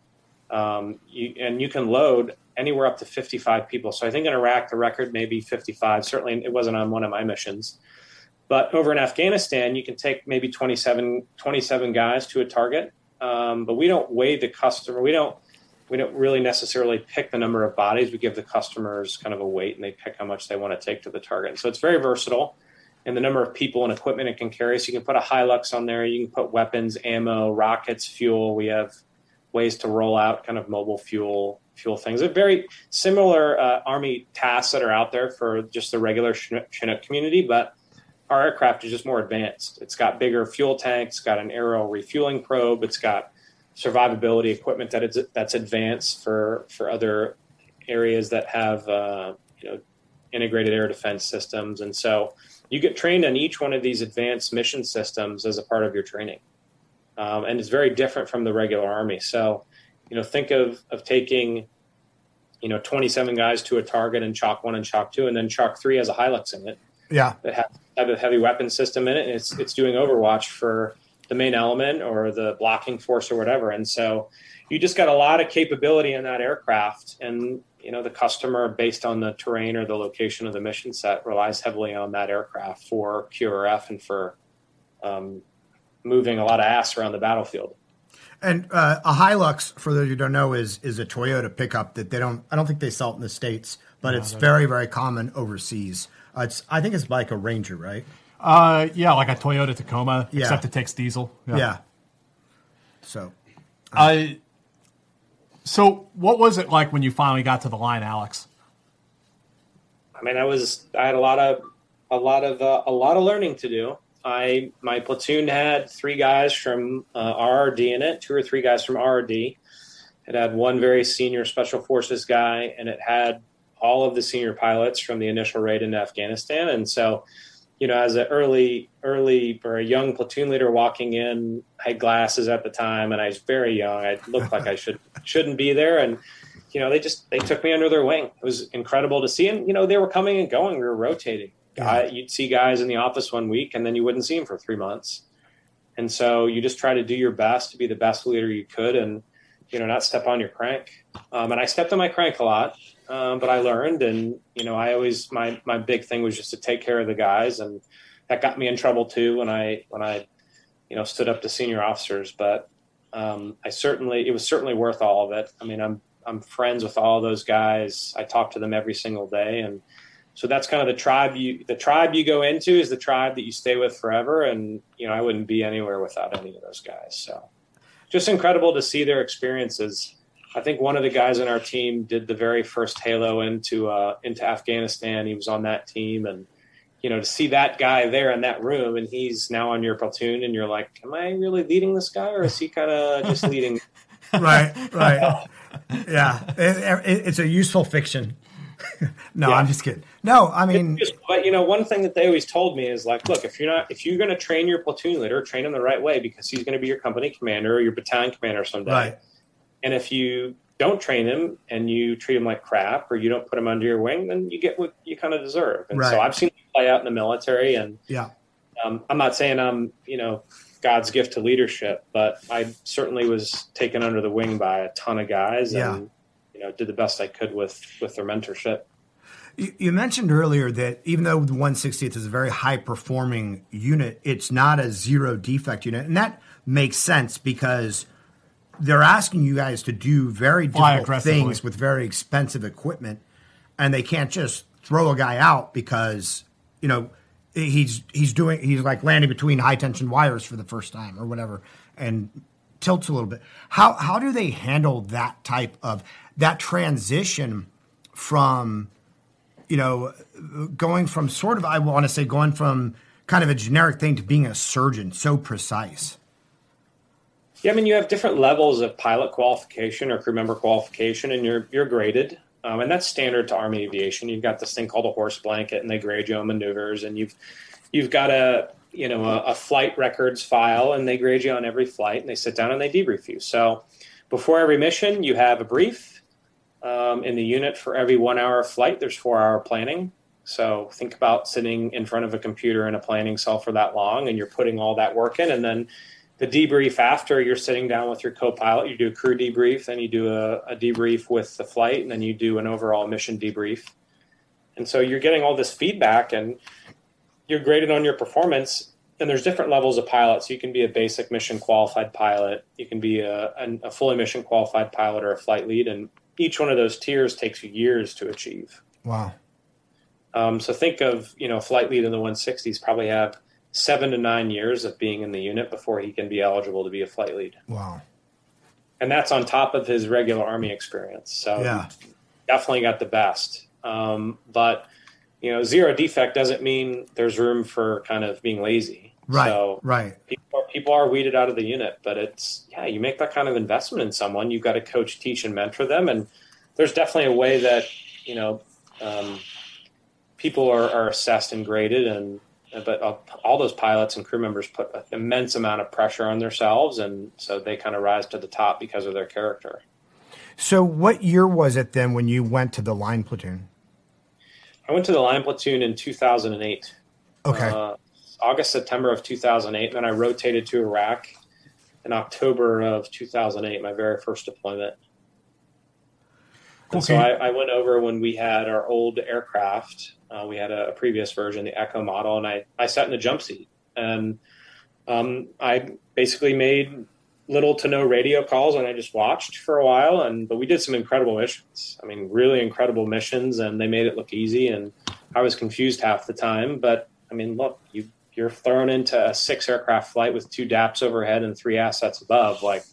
um, you, and you can load anywhere up to 55 people. So I think in Iraq, the record may be 55. Certainly, it wasn't on one of my missions. But over in Afghanistan, you can take maybe 27, 27 guys to a target. Um, but we don't weigh the customer. We don't we don't really necessarily pick the number of bodies. We give the customers kind of a weight, and they pick how much they want to take to the target. So it's very versatile in the number of people and equipment it can carry. So you can put a Hilux on there. You can put weapons, ammo, rockets, fuel. We have ways to roll out kind of mobile fuel fuel things. They're very similar uh, Army tasks that are out there for just the regular Chinook community, but our aircraft is just more advanced. It's got bigger fuel tanks, it's got an aerial refueling probe, it's got survivability equipment that is that's advanced for for other areas that have uh, you know integrated air defense systems, and so you get trained on each one of these advanced mission systems as a part of your training, um, and it's very different from the regular Army. So you know, think of of taking, you know, 27 guys to a target and chalk one and chalk two, and then chalk three has a Hilux in it. Yeah, that has have a heavy weapon system in it, and it's it's doing Overwatch for the main element or the blocking force or whatever. And so you just got a lot of capability in that aircraft, and you know the customer, based on the terrain or the location of the mission set, relies heavily on that aircraft for QRF and for um, moving a lot of ass around the battlefield. And uh, a Hilux, for those who don't know, is is a Toyota pickup that they don't. I don't think they sell it in the states, but no, it's very very common overseas. Uh, it's I think it's like a Ranger, right? Uh, yeah, like a Toyota Tacoma, yeah. except it takes diesel. Yeah. yeah. So, uh, so what was it like when you finally got to the line, Alex? I mean, I was I had a lot of a lot of uh, a lot of learning to do. I my platoon had three guys from uh, RRD in it, two or three guys from RRD. It had one very senior special forces guy, and it had all of the senior pilots from the initial raid into Afghanistan. And so, you know, as an early, early or a young platoon leader walking in, I had glasses at the time, and I was very young. I looked like I should (laughs) shouldn't be there, and you know, they just they took me under their wing. It was incredible to see, and you know, they were coming and going. We were rotating guy, you'd see guys in the office one week and then you wouldn't see them for three months. And so you just try to do your best to be the best leader you could and, you know, not step on your crank. Um, and I stepped on my crank a lot, um, but I learned. And, you know, I always, my, my big thing was just to take care of the guys. And that got me in trouble too when I, when I, you know, stood up to senior officers. But um, I certainly, it was certainly worth all of it. I mean, I'm, I'm friends with all those guys. I talk to them every single day. And, so that's kind of the tribe you the tribe you go into is the tribe that you stay with forever and you know i wouldn't be anywhere without any of those guys so just incredible to see their experiences. I think one of the guys on our team did the very first halo into uh, into afghanistan. He was on that team and you know to see that guy there in that room and he's now on your platoon and you're like am i really leading this guy or is he kind of just leading (laughs) right right. (laughs) Yeah. It, it, it's a useful fiction. (laughs) No, yeah. I'm just kidding. No, I mean, just, but you know, one thing that they always told me is like, look, if you're not, if you're going to train your platoon leader, train him the right way because he's going to be your company commander or your battalion commander someday. Right. And if you don't train him and you treat him like crap or you don't put him under your wing, then you get what you kind of deserve. And right. so I've seen it play out in the military, and yeah, um, I'm not saying I'm, you know, God's gift to leadership, but I certainly was taken under the wing by a ton of guys. Yeah. And, you know, did the best I could with with their mentorship. You, mentioned earlier that even though the 160th is a very high performing unit, it's not a zero defect unit, and that makes sense because they're asking you guys to do very difficult things with very expensive equipment, and they can't just throw a guy out because you know he's he's doing he's like landing between high tension wires for the first time or whatever, and tilts a little bit. How how do they handle that type of that transition from you know going from sort of I want to say going from kind of a generic thing to being a surgeon so precise? Yeah, I mean you have different levels of pilot qualification or crew member qualification, and you're you're graded. Um, and that's standard to Army aviation. You've got this thing called a horse blanket, and they grade you on maneuvers, and you've you've got a you know a, a, flight records file and they grade you on every flight and they sit down and they debrief you so before every mission you have a brief um, in the unit for every one hour flight there's four hour planning so think about sitting in front of a computer in a planning cell for that long and you're putting all that work in and then the debrief after you're sitting down with your co-pilot you do a crew debrief then you do a, a debrief with the flight and then you do an overall mission debrief and so you're getting all this feedback and you're graded on your performance and there's different levels of pilots. You can be a basic mission qualified pilot. You can be a, a, fully mission qualified pilot or a flight lead, and each one of those tiers takes years to achieve. Wow. Um, so think of you know flight lead in the 160s probably have seven to nine years of being in the unit before he can be eligible to be a flight lead. Wow. And that's on top of his regular army experience. So yeah. definitely got the best. Um, but you know, zero defect doesn't mean there's room for kind of being lazy. Right. So right. People are, people are weeded out of the unit, but it's yeah, you make that kind of investment in someone, you've got to coach, teach, and mentor them, and there's definitely a way that you know um, people are, are assessed and graded, and but all those pilots and crew members put an immense amount of pressure on themselves, and so they kind of rise to the top because of their character. So, what year was it then when you went to the line platoon? I went to the line platoon in 2008. Okay. Uh, August, September of 2008. And then I rotated to Iraq in October of 2008, my very first deployment. Okay. So I, I, went over when we had our old aircraft. Uh, we had a, a, previous version, the Echo model, and I, I sat in the jump seat. And um, I basically made little to no radio calls and I just watched for a while and but we did some incredible missions. I mean, really incredible missions and they made it look easy and I was confused half the time, but I mean, look, you you're thrown into a six aircraft flight with two DAPs overhead and three assets above. Like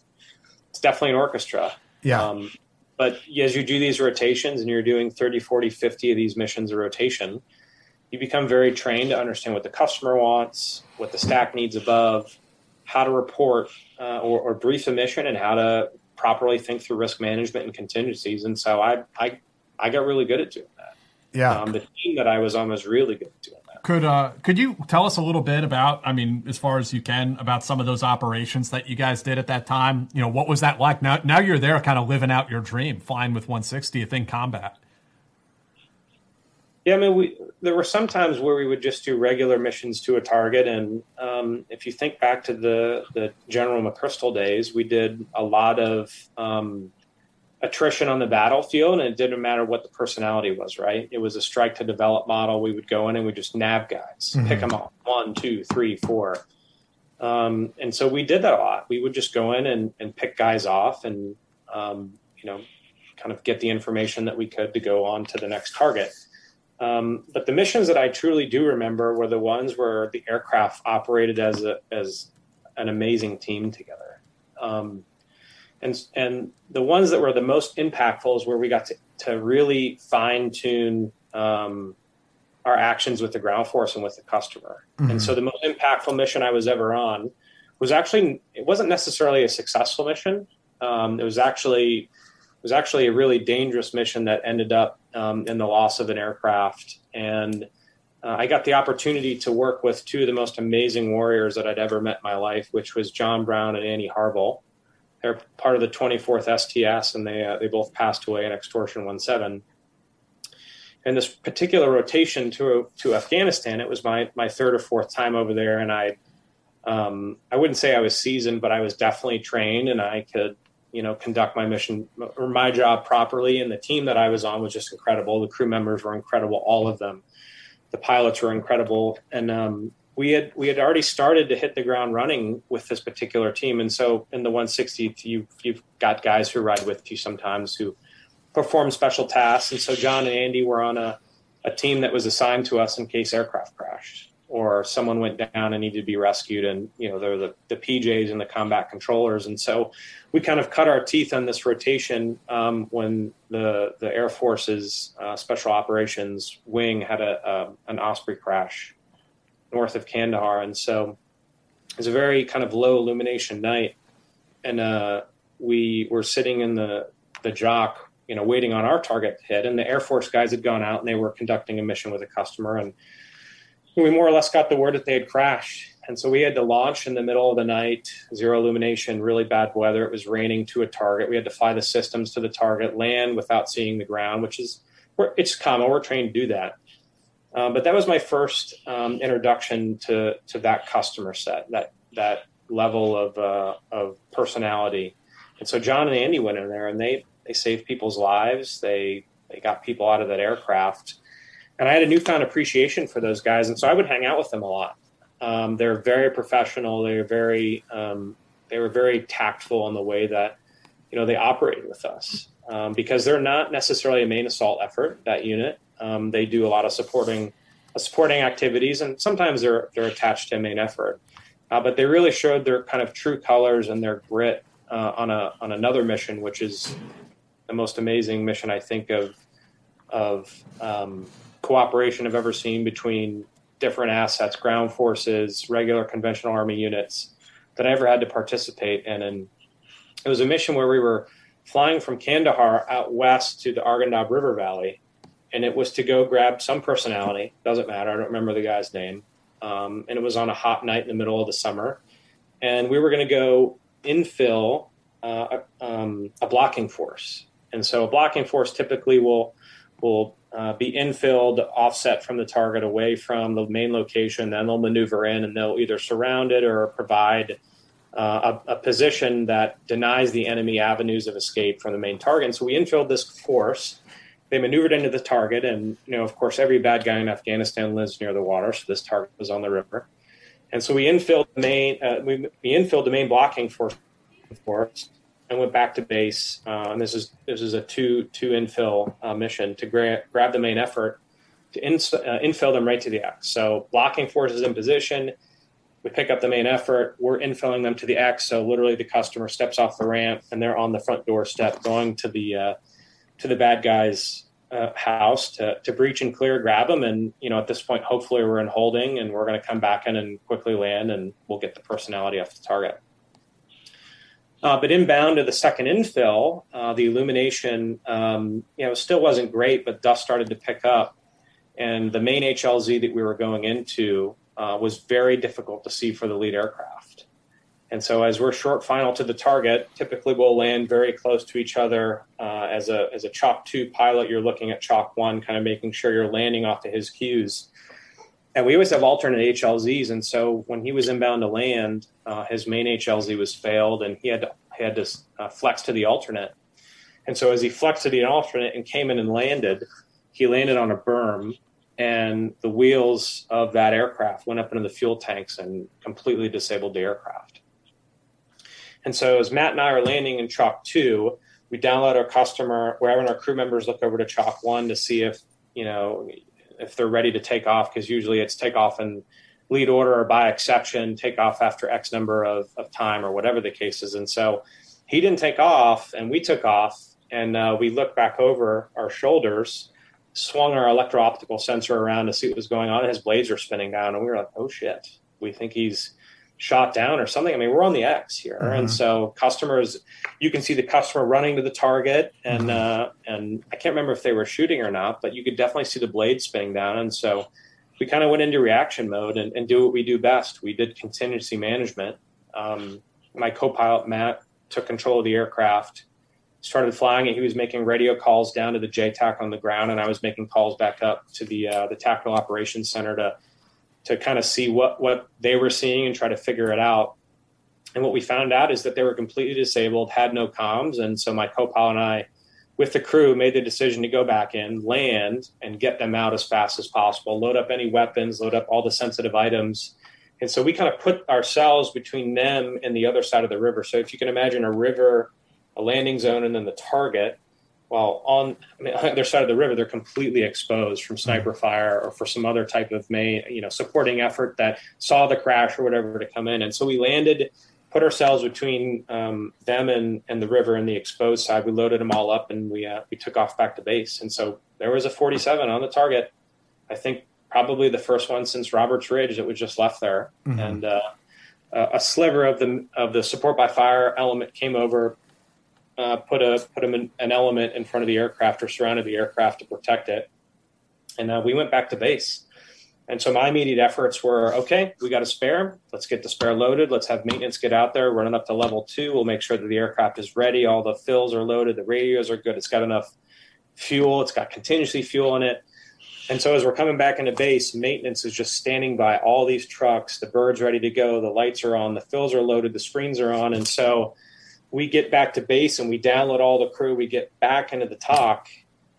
it's definitely an orchestra. Yeah. Um, but as you do these rotations and you're doing 30, 40, 50 of these missions a rotation, you become very trained to understand what the customer wants, what the stack needs above, how to report uh, or, or, brief a mission and how to properly think through risk management and contingencies. And so I, I, I got really good at doing that. Yeah. Um, the team that I was on was really good at doing. Could uh, could you tell us a little bit about? I mean, as far as you can, about some of those operations that you guys did at that time. You know, what was that like? Now, now you're there, kind of living out your dream, flying with 160th in combat. Yeah, I mean, we there were some times where we would just do regular missions to a target, and um, if you think back to the the General McChrystal days, we did a lot of um, attrition on the battlefield, and it didn't matter what the personality was. Right? It was a strike to develop model. We would go in and we just nab guys, Mhm. pick them off one, two, three, four, um, and so we did that a lot. We would just go in and, and pick guys off, and um, you know, kind of get the information that we could to go on to the next target. Um, but the missions that I truly do remember were the ones where the aircraft operated as a, as an amazing team together. Um, and and the ones that were the most impactful is where we got to, to really fine tune um, our actions with the ground force and with the customer. Mhm. And so the most impactful mission I was ever on was actually it wasn't necessarily a successful mission. Um, it was actually it was actually a really dangerous mission that ended up um, in the loss of an aircraft. And uh, I got the opportunity to work with two of the most amazing warriors that I'd ever met in my life, which was John Brown and Andy Harvell. They're part of the 24th STS, and they uh, they both passed away in Extortion 17. And this particular rotation to to Afghanistan, it was my my third or fourth time over there, and I um, I wouldn't say I was seasoned, but I was definitely trained, and I could you know conduct my mission or my job properly. And the team that I was on was just incredible. The crew members were incredible, all of them. The pilots were incredible, and um, we had we had already started to hit the ground running with this particular team. And so in the 160th, you you've got guys who ride with you sometimes who perform special tasks. And so John and Andy were on a, a team that was assigned to us in case aircraft crashed or someone went down and needed to be rescued. And, you know, they're the, the PJs and the combat controllers. And so we kind of cut our teeth on this rotation um, when the, the Air Force's uh, Special Operations Wing had a, a, an Osprey crash north of Kandahar. And so it was a very kind of low illumination night. And uh, we were sitting in the, the jock you know, waiting on our target to hit. And the Air Force guys had gone out and they were conducting a mission with a customer. And we more or less got the word that they had crashed. And so we had to launch in the middle of the night, zero illumination, really bad weather. It was raining to a target. We had to fly the systems to the target, land without seeing the ground, which is, it's common. We're trained to do that. Um, but that was my first um, introduction to, to that customer set, that, that level of, uh, of personality. And so John and Andy went in there and they, they saved people's lives. They they got people out of that aircraft, and I had a newfound appreciation for those guys. And so I would hang out with them a lot. Um, they're very professional. They're very um, they were very tactful in the way that you know they operated with us um, because they're not necessarily a main assault effort. That unit um, they do a lot of supporting uh, supporting activities, and sometimes they're they're attached to a main effort. Uh, but they really showed their kind of true colors and their grit uh, on a on another mission, which is the most amazing mission I think of of um, cooperation I've ever seen between different assets, ground forces, regular conventional army units that I ever had to participate in. And it was a mission where we were flying from Kandahar out west to the Arghandab River Valley, and it was to go grab some personality. Doesn't matter. I don't remember the guy's name. Um, and it was on a hot night in the middle of the summer, and we were going to go infill uh, um, a blocking force. And so a blocking force typically will will uh, be infilled, offset from the target, away from the main location. Then they'll maneuver in, and they'll either surround it or provide uh, a, a position that denies the enemy avenues of escape from the main target. And so we infilled this force. They maneuvered into the target, and you know, of course, every bad guy in Afghanistan lives near the water, so this target was on the river. And so we infilled the main uh, we, we infilled the main blocking force, force and went back to base. Uh, and this is this is a two two infill uh, mission to gra- grab the main effort to in, uh, infill them right to the X. So blocking forces in position. We pick up the main effort. We're infilling them to the X. So literally, the customer steps off the ramp and they're on the front doorstep, going to the uh, to the bad guy's uh, house to to breach and clear, grab them, and you know at this point, hopefully, we're in holding and we're going to come back in and quickly land, and we'll get the personality off the target. Uh, but inbound to the second infill, uh, the illumination, um, you know, still wasn't great, but dust started to pick up, and the main HLZ that we were going into uh, was very difficult to see for the lead aircraft. And so, as we're short final to the target, typically we'll land very close to each other. Uh, as a as a Chalk two pilot, you're looking at Chalk one, kind of making sure you're landing off of his cues. And we always have alternate HLZs. And so, when he was inbound to land, uh, his main HLZ was failed, and he had to he had to uh, flex to the alternate. And so, as he flexed to the alternate and came in and landed, he landed on a berm and the wheels of that aircraft went up into the fuel tanks and completely disabled the aircraft. And so, as Matt and I are landing in Chalk 2, we download our customer, we're having our crew members look over to Chalk 1 to see if, you know, if they're ready to take off, because usually it's take off in lead order or by exception, take off after X number of, of time or whatever the case is. And so he didn't take off, and we took off, and uh, we looked back over our shoulders swung our electro optical sensor around to see what was going on. His blades are spinning down, and we were like, "Oh shit, we think he's shot down or something." I mean, we're on the X here, mm-hmm. and so customers, you can see the customer running to the target, and mm-hmm. uh, and I can't remember if they were shooting or not, but you could definitely see the blade spinning down, and so we kind of went into reaction mode and, and, do what we do best. We did contingency management. Um, my co-pilot Matt took control of the aircraft started flying it, he was making radio calls down to the JTAC on the ground, and I was making calls back up to the uh, the tactical operations center to to kind of see what what they were seeing and try to figure it out. And what we found out is that they were completely disabled, had no comms, and so my co-pilot and I, with the crew, made the decision to go back in, land, and get them out as fast as possible. Load up any weapons, load up all the sensitive items. And so we kind of put ourselves between them and the other side of the river. So if you can imagine a river a landing zone and then the target while on, I mean, (laughs) on their side of the river they're completely exposed from sniper mm-hmm. fire or for some other type of main you know supporting effort that saw the crash or whatever to come in. And so we landed put ourselves between um, them and, and the river and the exposed side. We loaded them all up and we uh, we took off back to base. And so there was a 47 on the target. I think probably the first one since roberts ridge that was just left there. Mm-hmm. and uh, a sliver of the of the support by fire element came over uh, put a put an element in front of the aircraft or surrounded the aircraft to protect it. And uh, we went back to base. And so my immediate efforts were okay, we got a spare. Let's get the spare loaded. Let's have maintenance get out there, running up to level two. We'll make sure that the aircraft is ready. All the fills are loaded. The radios are good. It's got enough fuel. It's got contingency fuel in it. And so as we're coming back into base, maintenance is just standing by all these trucks. The bird's ready to go. The lights are on. The fills are loaded. The screens are on. And so we get back to base and we download all the crew. We get back into the TOC,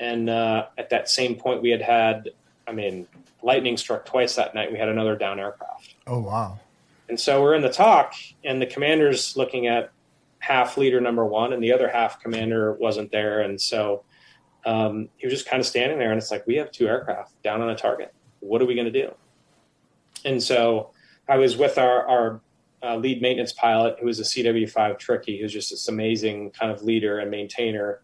and uh, at that same point, we had had, I mean, lightning struck twice that night. We had another down aircraft. Oh wow! And so we're in the TOC, and the commander's looking at half leader number one, and the other half commander wasn't there, and so um, he was just kind of standing there, and it's like we have two aircraft down on a target. What are we going to do? And so I was with our, our uh, lead maintenance pilot who was a CW5 Tricky, who's just this amazing kind of leader and maintainer,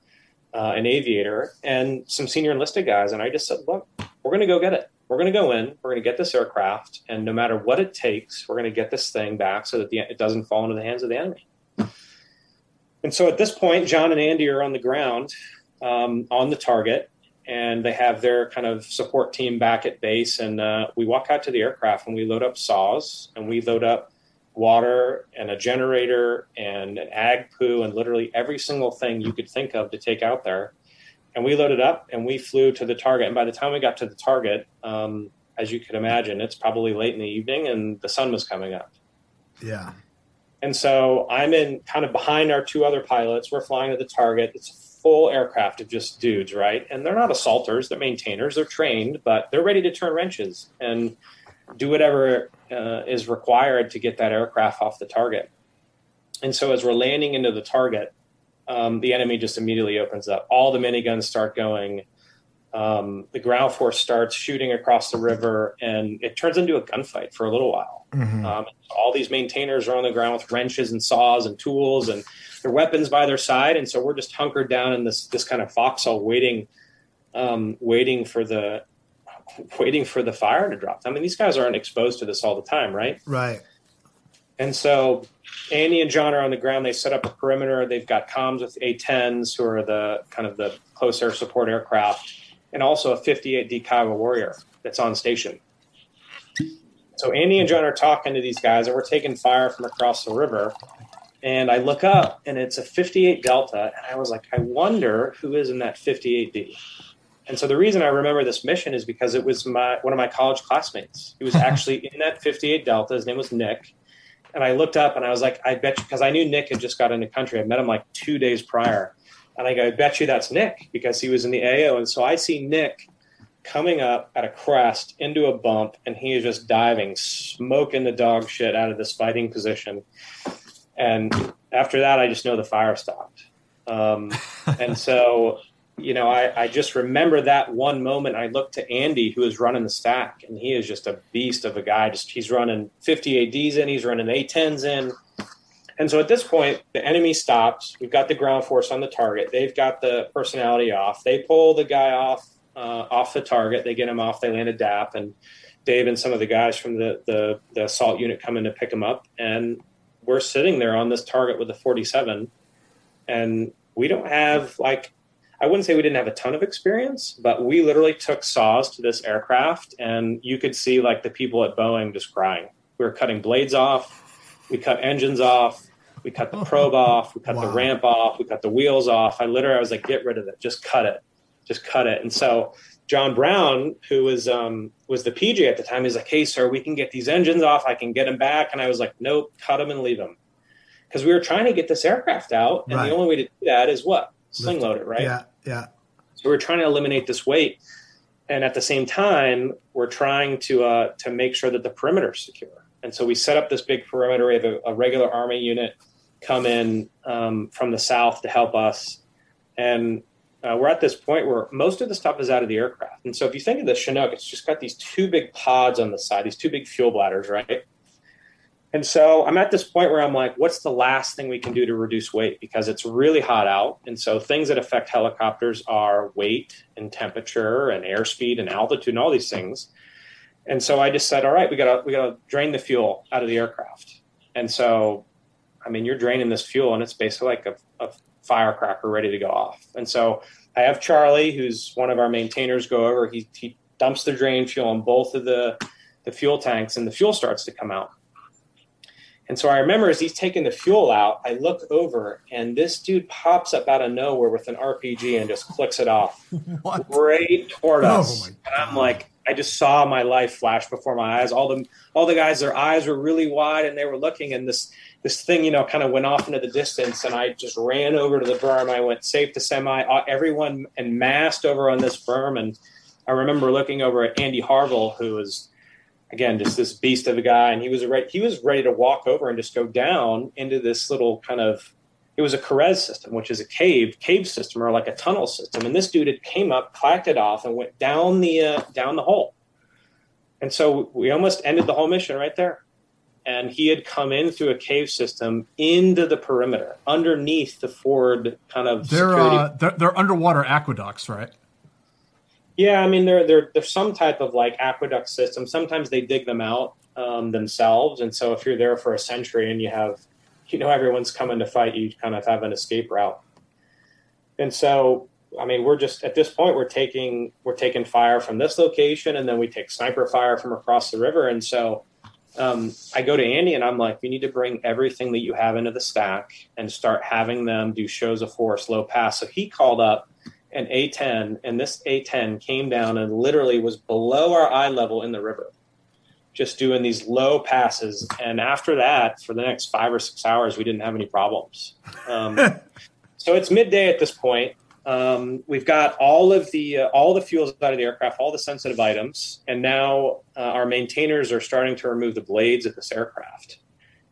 uh, an aviator, and some senior enlisted guys. And I just said, look, we're going to go get it. We're going to go in. We're going to get this aircraft, and no matter what it takes, we're going to get this thing back so that the, it doesn't fall into the hands of the enemy. And so at this point, John and Andy are on the ground um, on the target, and they have their kind of support team back at base. And uh, we walk out to the aircraft and we load up saws and we load up water and a generator and an ag poo and literally every single thing you could think of to take out there. And we loaded up and we flew to the target. And by the time we got to the target, um, as you could imagine, it's probably late in the evening and the sun was coming up. Yeah. And so I'm in kind of behind our two other pilots. We're flying to the target. It's a full aircraft of just dudes, right? And they're not assaulters, they're maintainers, they're trained, but they're ready to turn wrenches. And do whatever uh, is required to get that aircraft off the target. And so as we're landing into the target, um, the enemy just immediately opens up. All the miniguns start going. Um, the ground force starts shooting across the river, and it turns into a gunfight for a little while. Mm-hmm. Um, all these maintainers are on the ground with wrenches and saws and tools and their weapons by their side, and so we're just hunkered down in this this kind of foxhole, waiting, um, waiting for the waiting for the fire to drop. I mean, these guys aren't exposed to this all the time, right? Right. And so Andy and John are on the ground. They set up a perimeter. They've got comms with A-10s, who are the kind of the close air support aircraft, and also a 58D Kiowa Warrior that's on station. So Andy and John are talking to these guys, and we're taking fire from across the river. And I look up, and it's a 58 Delta, and I was like, I wonder who is in that 58D. And so the reason I remember this mission is because it was my one of my college classmates. He was (laughs) actually in that 58 Delta. His name was Nick. And I looked up and I was like, I bet you, because I knew Nick had just got into country. I met him like two days prior. And I go, I bet you that's Nick because he was in the AO. And so I see Nick coming up at a crest into a bump and he is just diving, smoking the dog shit out of this fighting position. And after that, I just know the fire stopped. Um, (laughs) and so you know, I, I just remember that one moment. I looked to Andy, who is running the stack, and he is just a beast of a guy. Just he's running 58Ds in, he's running A10s in. And so at this point, the enemy stops. We've got the ground force on the target. They've got the personality off. They pull the guy off uh, off the target. They get him off. They land a DAP, and Dave and some of the guys from the, the the assault unit come in to pick him up. And we're sitting there on this target with a 47, and we don't have like I wouldn't say we didn't have a ton of experience, but we literally took saws to this aircraft, and you could see like the people at Boeing just crying. We were cutting blades off, we cut engines off, we cut the probe off, we cut wow. the ramp off, we cut the wheels off. I literally I was like, get rid of it, just cut it, just cut it. And so John Brown, who was um, was the PJ at the time, he's like, hey sir, we can get these engines off, I can get them back, and I was like, nope, cut them and leave them, because we were trying to get this aircraft out, and right. the only way to do that is what sling load it, right? Yeah. Yeah. So we're trying to eliminate this weight, and at the same time, we're trying to uh, to make sure that the perimeter is secure. And so we set up this big perimeter. We have a, a regular Army unit come in um, from the south to help us, and uh, we're at this point where most of the stuff is out of the aircraft. And so if you think of the Chinook, it's just got these two big pods on the side, these two big fuel bladders, right? And so I'm at this point where I'm like, what's the last thing we can do to reduce weight? Because it's really hot out. And so things that affect helicopters are weight and temperature and airspeed and altitude and all these things. And so I just said, all right, we gotta we gotta drain the fuel out of the aircraft. And so I mean you're draining this fuel and it's basically like a, a firecracker ready to go off. And so I have Charlie, who's one of our maintainers, go over. He, he dumps the drain fuel on both of the, the fuel tanks, and the fuel starts to come out. And so I remember as he's taking the fuel out, I look over and this dude pops up out of nowhere with an RPG and just clicks it off (laughs) what? right toward oh us. and I'm like, I just saw my life flash before my eyes. All the all the guys, their eyes were really wide and they were looking, and this this thing, you know, kind of went off into the distance. And I just ran over to the berm. I went safe to semi. Uh, everyone and massed over on this berm, and I remember looking over at Andy Harvell, who was again just this beast of a guy and he was ready he was ready to walk over and just go down into this little kind of it was a karez system, which is a cave cave system or like a tunnel system. And this dude had came up, clacked it off, and went down the uh, down the hole. And so we almost ended the whole mission right there. And he had come in through a cave system into the perimeter, underneath the forward kind of. They're uh, they're, they're underwater aqueducts, right? Yeah, I mean, they're, they're, they're some type of like aqueduct system. Sometimes they dig them out um, themselves. And so if you're there for a century and you have, you know, everyone's coming to fight, you kind of have an escape route. And so, I mean, we're just at this point, we're taking, we're taking fire from this location and then we take sniper fire from across the river. And so um, I go to Andy and I'm like, you need to bring everything that you have into the stack and start having them do shows of force, low pass. So he called up an A10, and this A10 came down and literally was below our eye level in the river, just doing these low passes. And after that, for the next five or six hours, we didn't have any problems. Um, (laughs) so it's midday at this point. Um, we've got all of the uh, all the fuels out of the aircraft, all the sensitive items, and now uh, our maintainers are starting to remove the blades of this aircraft.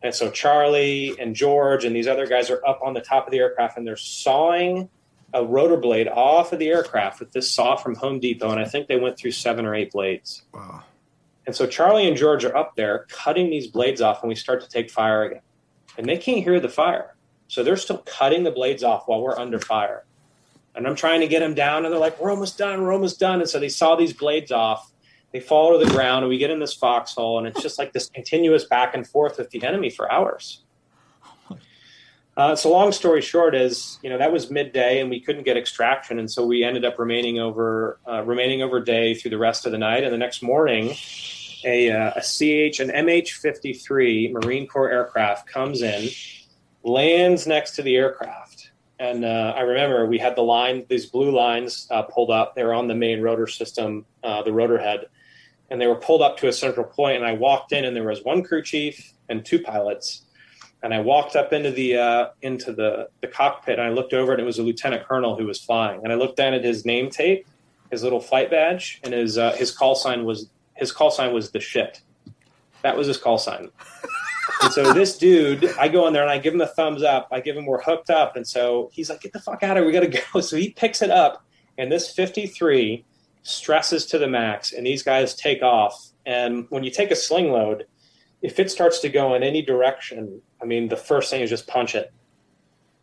And so Charlie and George and these other guys are up on the top of the aircraft and they're sawing a rotor blade off of the aircraft with this saw from Home Depot, and I think they went through seven or eight blades. Wow. And so Charlie and George are up there cutting these blades off, and we start to take fire again. And they can't hear the fire. So they're still cutting the blades off while we're under fire. And I'm trying to get them down, and they're like, we're almost done, we're almost done. And so they saw these blades off. They fall to the ground, and we get in this foxhole, and it's just like this continuous back and forth with the enemy for hours. Uh, so long story short is, you know, that was midday and we couldn't get extraction, and so we ended up remaining over uh, remaining over day through the rest of the night. And the next morning, a, uh, a CH, an MH-53 Marine Corps aircraft comes in, lands next to the aircraft, and uh, I remember we had the line, these blue lines uh, pulled up. They were on the main rotor system, uh, the rotor head, and they were pulled up to a central point. And I walked in, and there was one crew chief and two pilots. And I walked up into the uh, into the the cockpit, and I looked over, and it was a lieutenant colonel who was flying. And I looked down at his name tape, his little flight badge, and his uh, his call sign was his call sign was the shit. That was his call sign. And so this dude, I go in there and I give him a thumbs up. I give him we're hooked up. And so he's like, get the fuck out of here. We got to go. (laughs) So he picks it up. And this 53 stresses to the max. And these guys take off. And when you take a sling load, if it starts to go in any direction, I mean, the first thing is just punch it.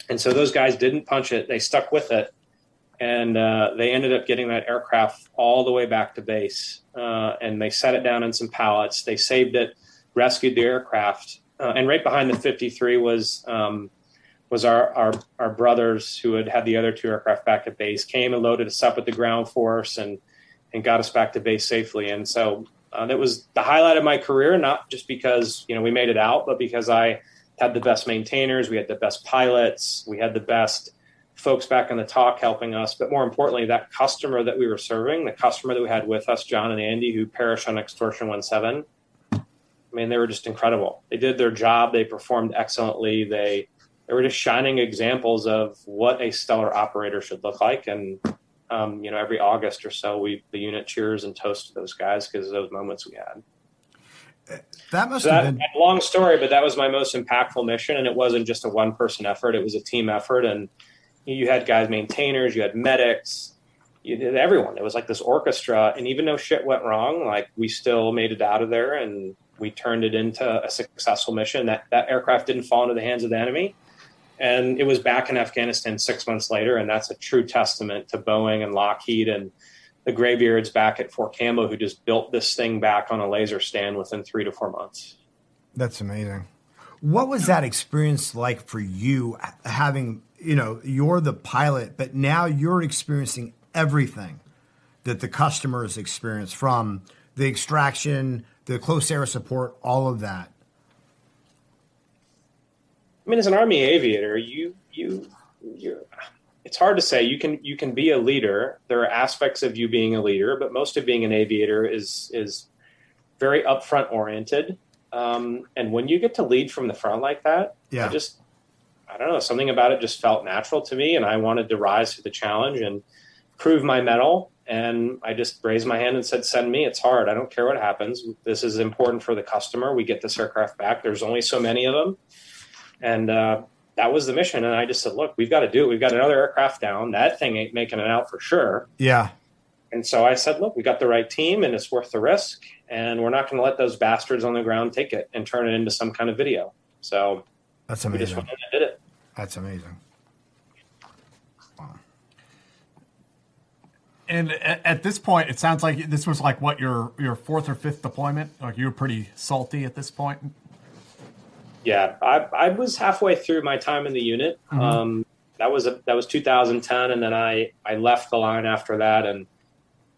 And so those guys didn't punch it. They stuck with it. And uh, they ended up getting that aircraft all the way back to base. Uh, and they set it down in some pallets. They saved it rescued the aircraft. Uh, and right behind the 53 was um, was our, our our brothers who had had the other two aircraft back at base came and loaded us up with the ground force and and got us back to base safely. And so uh, that was the highlight of my career, not just because you know we made it out, but because I had the best maintainers, we had the best pilots, we had the best folks back in the TOC helping us, but more importantly, that customer that we were serving, the customer that we had with us, John and Andy, who perished on extortion one seven I mean, they were just incredible. They did their job. They performed excellently. They they were just shining examples of what a stellar operator should look like. And um, you know, every August or so, we the unit cheers and toasts to those guys because of those moments we had. That must so have that, been long story, but that was my most impactful mission, and it wasn't just a one person effort; it was a team effort. And you had guys maintainers, you had medics, you did everyone. It was like this orchestra, and even though shit went wrong, like we still made it out of there and we turned it into a successful mission. That that aircraft didn't fall into the hands of the enemy, and it was back in Afghanistan six months later. And that's a true testament to Boeing and Lockheed and the graveyards back at Fort Campbell who just built this thing back on a laser stand within three to four months. That's amazing. What was that experience like for you having, you know, you're the pilot, but now you're experiencing everything that the customers experience from the extraction, the close air support, all of that? I mean, as an Army aviator, you you you it's hard to say. You can you can be a leader. There are aspects of you being a leader, but most of being an aviator is is very upfront oriented. Um, and when you get to lead from the front like that, yeah. I just I don't know something about it just felt natural to me, and I wanted to rise to the challenge and prove my mettle and I just raised my hand and said, "Send me. It's hard. I don't care what happens. This is important for the customer. We get this aircraft back. There's only so many of them." And uh, that was the mission. And I just said, "Look, we've got to do it. We've got another aircraft down. That thing ain't making it out for sure." Yeah. And so I said, "Look, we got the right team, and it's worth the risk. And we're not going to let those bastards on the ground take it and turn it into some kind of video." So that's amazing. We just went in and did it. That's amazing. And at this point, it sounds like this was like what your your fourth or fifth deployment. Like you were pretty salty at this point. Yeah, I, I was halfway through my time in the unit. Mm-hmm. Um, that was a, that was 2010, and then I I left the line after that. And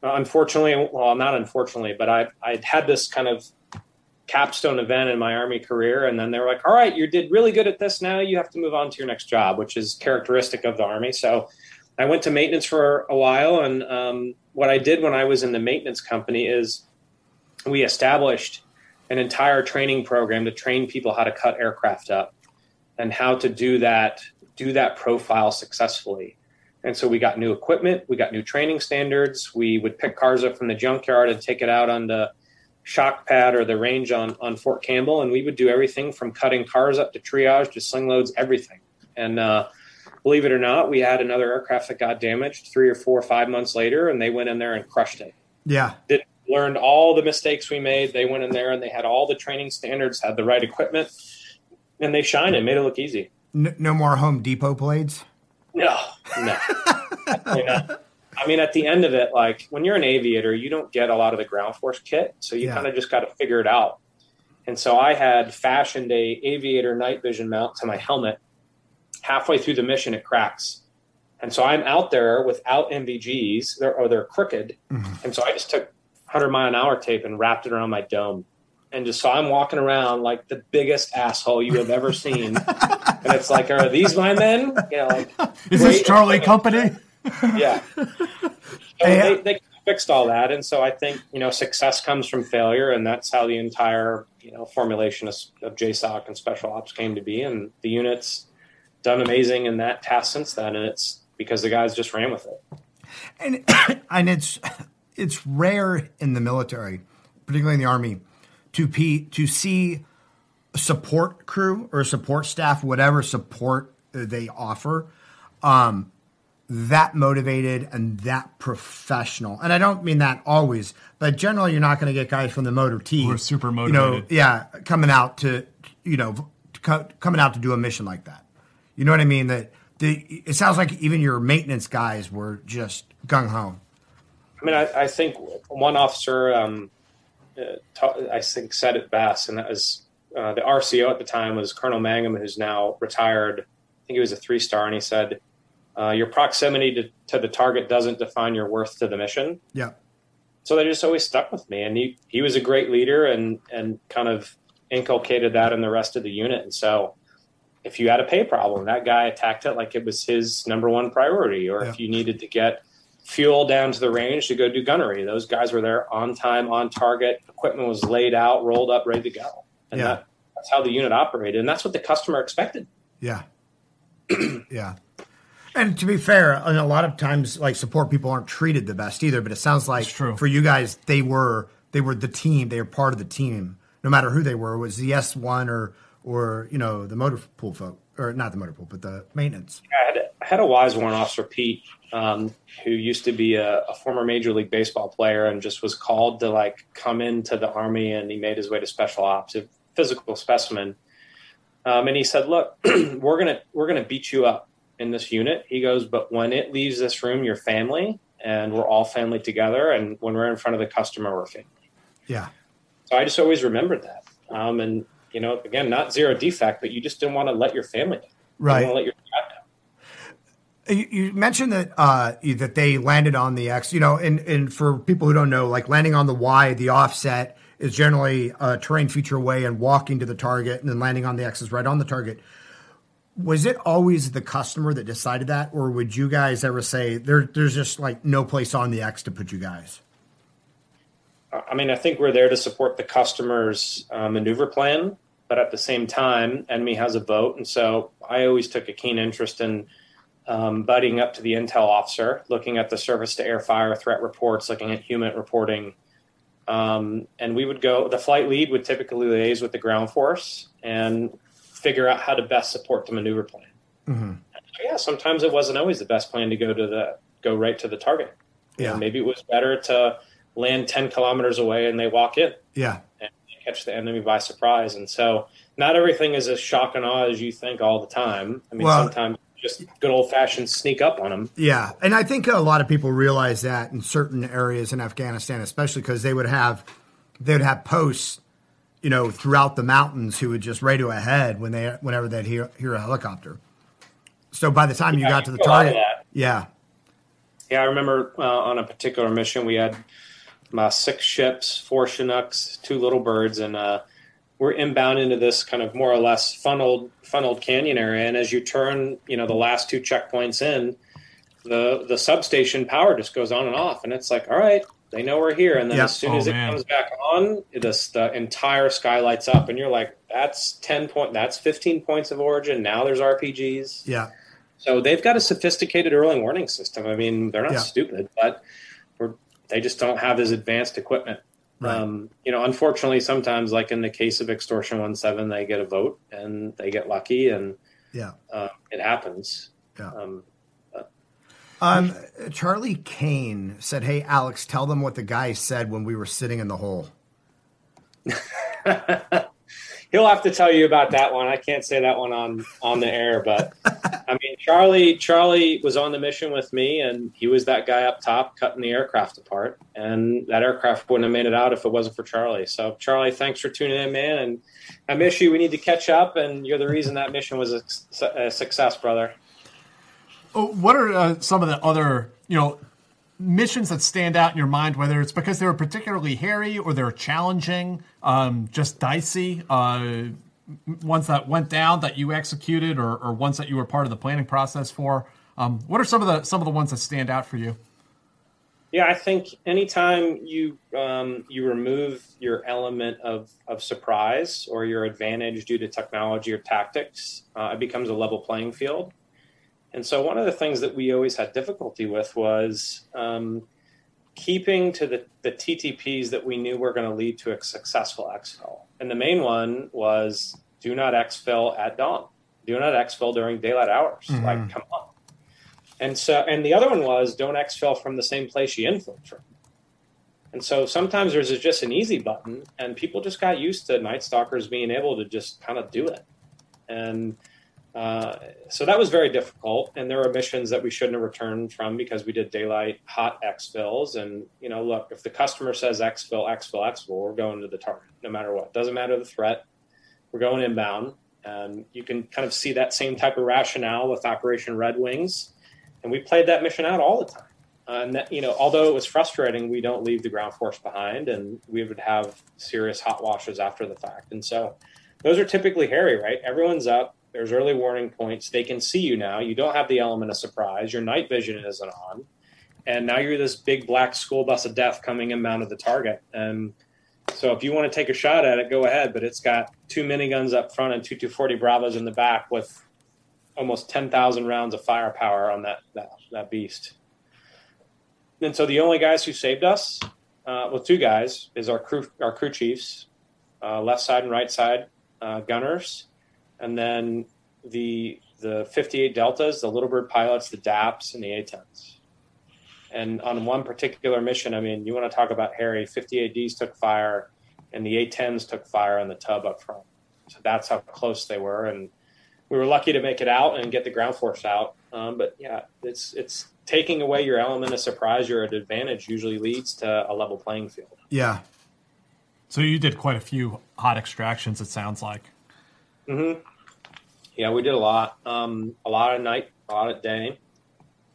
unfortunately, well, not unfortunately, but I I had this kind of capstone event in my army career, and then they were like, "All right, you did really good at this. Now you have to move on to your next job," which is characteristic of the army. So I went to maintenance for a while, and um, what I did when I was in the maintenance company is we established an entire training program to train people how to cut aircraft up and how to do that do that profile successfully. And so we got new equipment, we got new training standards. We would pick cars up from the junkyard and take it out on the shock pad or the range on, on Fort Campbell. And we would do everything from cutting cars up to triage to sling loads, everything. And uh, believe it or not, we had another aircraft that got damaged three or four or five months later, and they went in there and crushed it. Yeah. Did, learned all the mistakes we made. They went in there and they had all the training standards, had the right equipment, and they shined and made it look easy. No, no more Home Depot blades? No, no. (laughs) I mean, at the end of it, like when you're an aviator, you don't get a lot of the ground force kit, so you yeah. kind of just got to figure it out. And so I had fashioned a aviator night vision mount to my helmet halfway through the mission, it cracks. And so I'm out there without NVGs, they're, or they're crooked. Mm-hmm. And so I just took 100 mile an hour tape and wrapped it around my dome. And just so I'm walking around like the biggest asshole you have ever seen. (laughs) and it's like, are these my men? You know, like, Is this. Charlie Company? Yeah. (laughs) So they, they fixed all that. And so I think, you know, success comes from failure. And that's how the entire, you know, formulation of, of JSOC and special ops came to be. And the unit's done amazing in that task since then. And it's because the guys just ran with it. and (coughs) and it's it's rare in the military, particularly in the army, to to see a support crew or support staff, whatever support they offer, um, that motivated and that professional. And I don't mean that always, but generally, you're not going to get guys from the motor team Who are super You know, motivated. yeah, coming out to you know co- coming out to do a mission like that. You know what I mean? That the it sounds like even your maintenance guys were just gung ho. I mean, I, I think one officer, um, uh, ta- I think, said it best, and that was uh, the RCO at the time was Colonel Mangum, who's now retired. I think he was a three star, and he said, uh, "Your proximity to, to the target doesn't define your worth to the mission." Yeah. So they just always stuck with me, and he he was a great leader, and and kind of inculcated that in the rest of the unit, and so. If you had a pay problem, that guy attacked it like it was his number one priority. Or if you needed to get fuel down to the range to go do gunnery. Those guys were there on time, on target. Equipment was laid out, rolled up, ready to go. And Yeah. that, that's how the unit operated. And that's what the customer expected. Yeah. (clears throat) yeah. And to be fair, and a lot of times like support people aren't treated the best either, but it sounds like for you guys they were they were the team, they were part of the team. No matter who they were, was the S one or or you know, the motor pool folk or not the motor pool, but the maintenance. I had, I had a wise warrant officer, Pete, um, who used to be a, a former Major League Baseball player and just was called to like come into the Army and he made his way to special ops, a physical specimen. Um, and he said, "Look, (clears throat) we're gonna we're gonna beat you up in this unit." He goes, "But when it leaves this room, you're family, and we're all family together. And when we're in front of the customer, we're family." Yeah. So I just always remembered that. Um, and you know, again, not zero defect, but you just didn't want to let your family down. Right. let your. You, mentioned that uh, that they landed on the X. You know, and and for people who don't know, like landing on the Y, the offset is generally a terrain feature away and walking to the target, and then landing on the X is right on the target. Was it always the customer that decided that, or would you guys ever say there, there's just like no place on the X to put you guys? I mean, I think we're there to support the customer's uh, maneuver plan, but at the same time, enemy has a vote, and so I always took a keen interest in um, buddying up to the intel officer, looking at the surface to air fire threat reports, looking at human reporting, um, and we would go. The flight lead would typically liaise with the ground force and figure out how to best support the maneuver plan. Mm-hmm. Yeah, sometimes it wasn't always the best plan to go to the go right to the target. Yeah. maybe it was better to land 10 kilometers away and they walk in Yeah. and catch the enemy by surprise. And so not everything is as shock and awe as you think all the time. I mean, Well- sometimes just good old fashioned sneak up on them. Yeah, and I think a lot of people realize that in certain areas in Afghanistan, especially because they would have they would have posts, you know, throughout the mountains who would just radio ahead when they whenever they'd hear hear a helicopter. So by the time you got to the a lot of target, yeah, Yeah, I remember uh, on a particular mission, we had uh, six ships, four Chinooks, two little birds, and uh, we're inbound into this kind of more or less funneled funneled canyon area. And as you turn, you know, the last two checkpoints in, the the substation power just goes on and off, and it's like, all right, they know we're here. And then Yep. as soon Oh, as it man. comes back on, this the entire sky lights up, and you're like, that's ten point, that's fifteen points of origin. Now there's RPGs. yeah, So they've got a sophisticated early warning system. I mean, they're not Yeah. stupid, but we're, they just don't have as advanced equipment. Right. Um, you know, unfortunately, sometimes, like in the case of Extortion One Seven, they get a vote and they get lucky, and yeah. uh, it happens. Yeah. Um, Um, Charlie Kane said, "Hey Alex, tell them what the guy said when we were sitting in the hole." (laughs) he'll have to tell you about that one. I can't say that one on on the air, but I mean, Charlie Charlie was on the mission with me, and he was that guy up top cutting the aircraft apart, and that aircraft wouldn't have made it out if it wasn't for Charlie. So, Charlie, thanks for tuning in, man, and I miss you. We need to catch up, and you're the reason that mission was a, a success, brother. Oh, What are uh, some of the other, you know, missions that stand out in your mind, whether it's because they were particularly hairy or they're challenging, um, just dicey, uh, ones that went down that you executed, or, or, ones that you were part of the planning process for? Um, what are some of the some of the ones that stand out for you? Yeah, I think anytime you um, you remove your element of of surprise or your advantage due to technology or tactics, uh, it becomes a level playing field. And so, one of the things that we always had difficulty with was um, keeping to the, the TTPs that we knew were going to lead to a successful exfil. And the main one was do not exfil at dawn, do not exfil during daylight hours. Mm-hmm. Like, come on. And so, and the other one was don't exfil from the same place you infilled from. And so sometimes there's just an easy button, and people just got used to Night Stalkers being able to just kind of do it. And uh, so that was very difficult, and there were missions that we shouldn't have returned from because we did daylight hot exfils. And you know, look, if the customer says exfil, exfil, exfil, we're going to the target no matter what. Doesn't matter the threat. We're going inbound, and you can kind of see that same type of rationale with Operation Red Wings, and we played that mission out all the time. Uh, and that, you know, although it was frustrating, we don't leave the ground force behind, and we would have serious hot washes after the fact. And so, those are typically hairy, right? Everyone's up there's early warning points. They can see you now. You don't have the element of surprise. Your night vision isn't on. And now you're this big black school bus of death coming inbound at the target. And so if you want to take a shot at it, go ahead. But it's got two miniguns up front and two 240 Bravos in the back with almost 10,000 rounds of firepower on that, that, that beast. And so the only guys who saved us, uh, well, two guys, is our crew, our crew chiefs, uh, left side and right side uh, gunners and then the the 58 deltas, the Little Bird pilots, the DAPs, and the A10s. And on one particular mission, I mean, you want to talk about hairy, 58Ds took fire, and the A10s took fire on the tub up front. So that's how close they were, and we were lucky to make it out and get the ground force out. Um, but yeah, it's it's taking away your element of surprise, your advantage usually leads to a level playing field. Yeah. So you did quite a few hot extractions. It sounds like. Mm-hmm. Yeah, we did a lot. Um, a lot at night, a lot at day.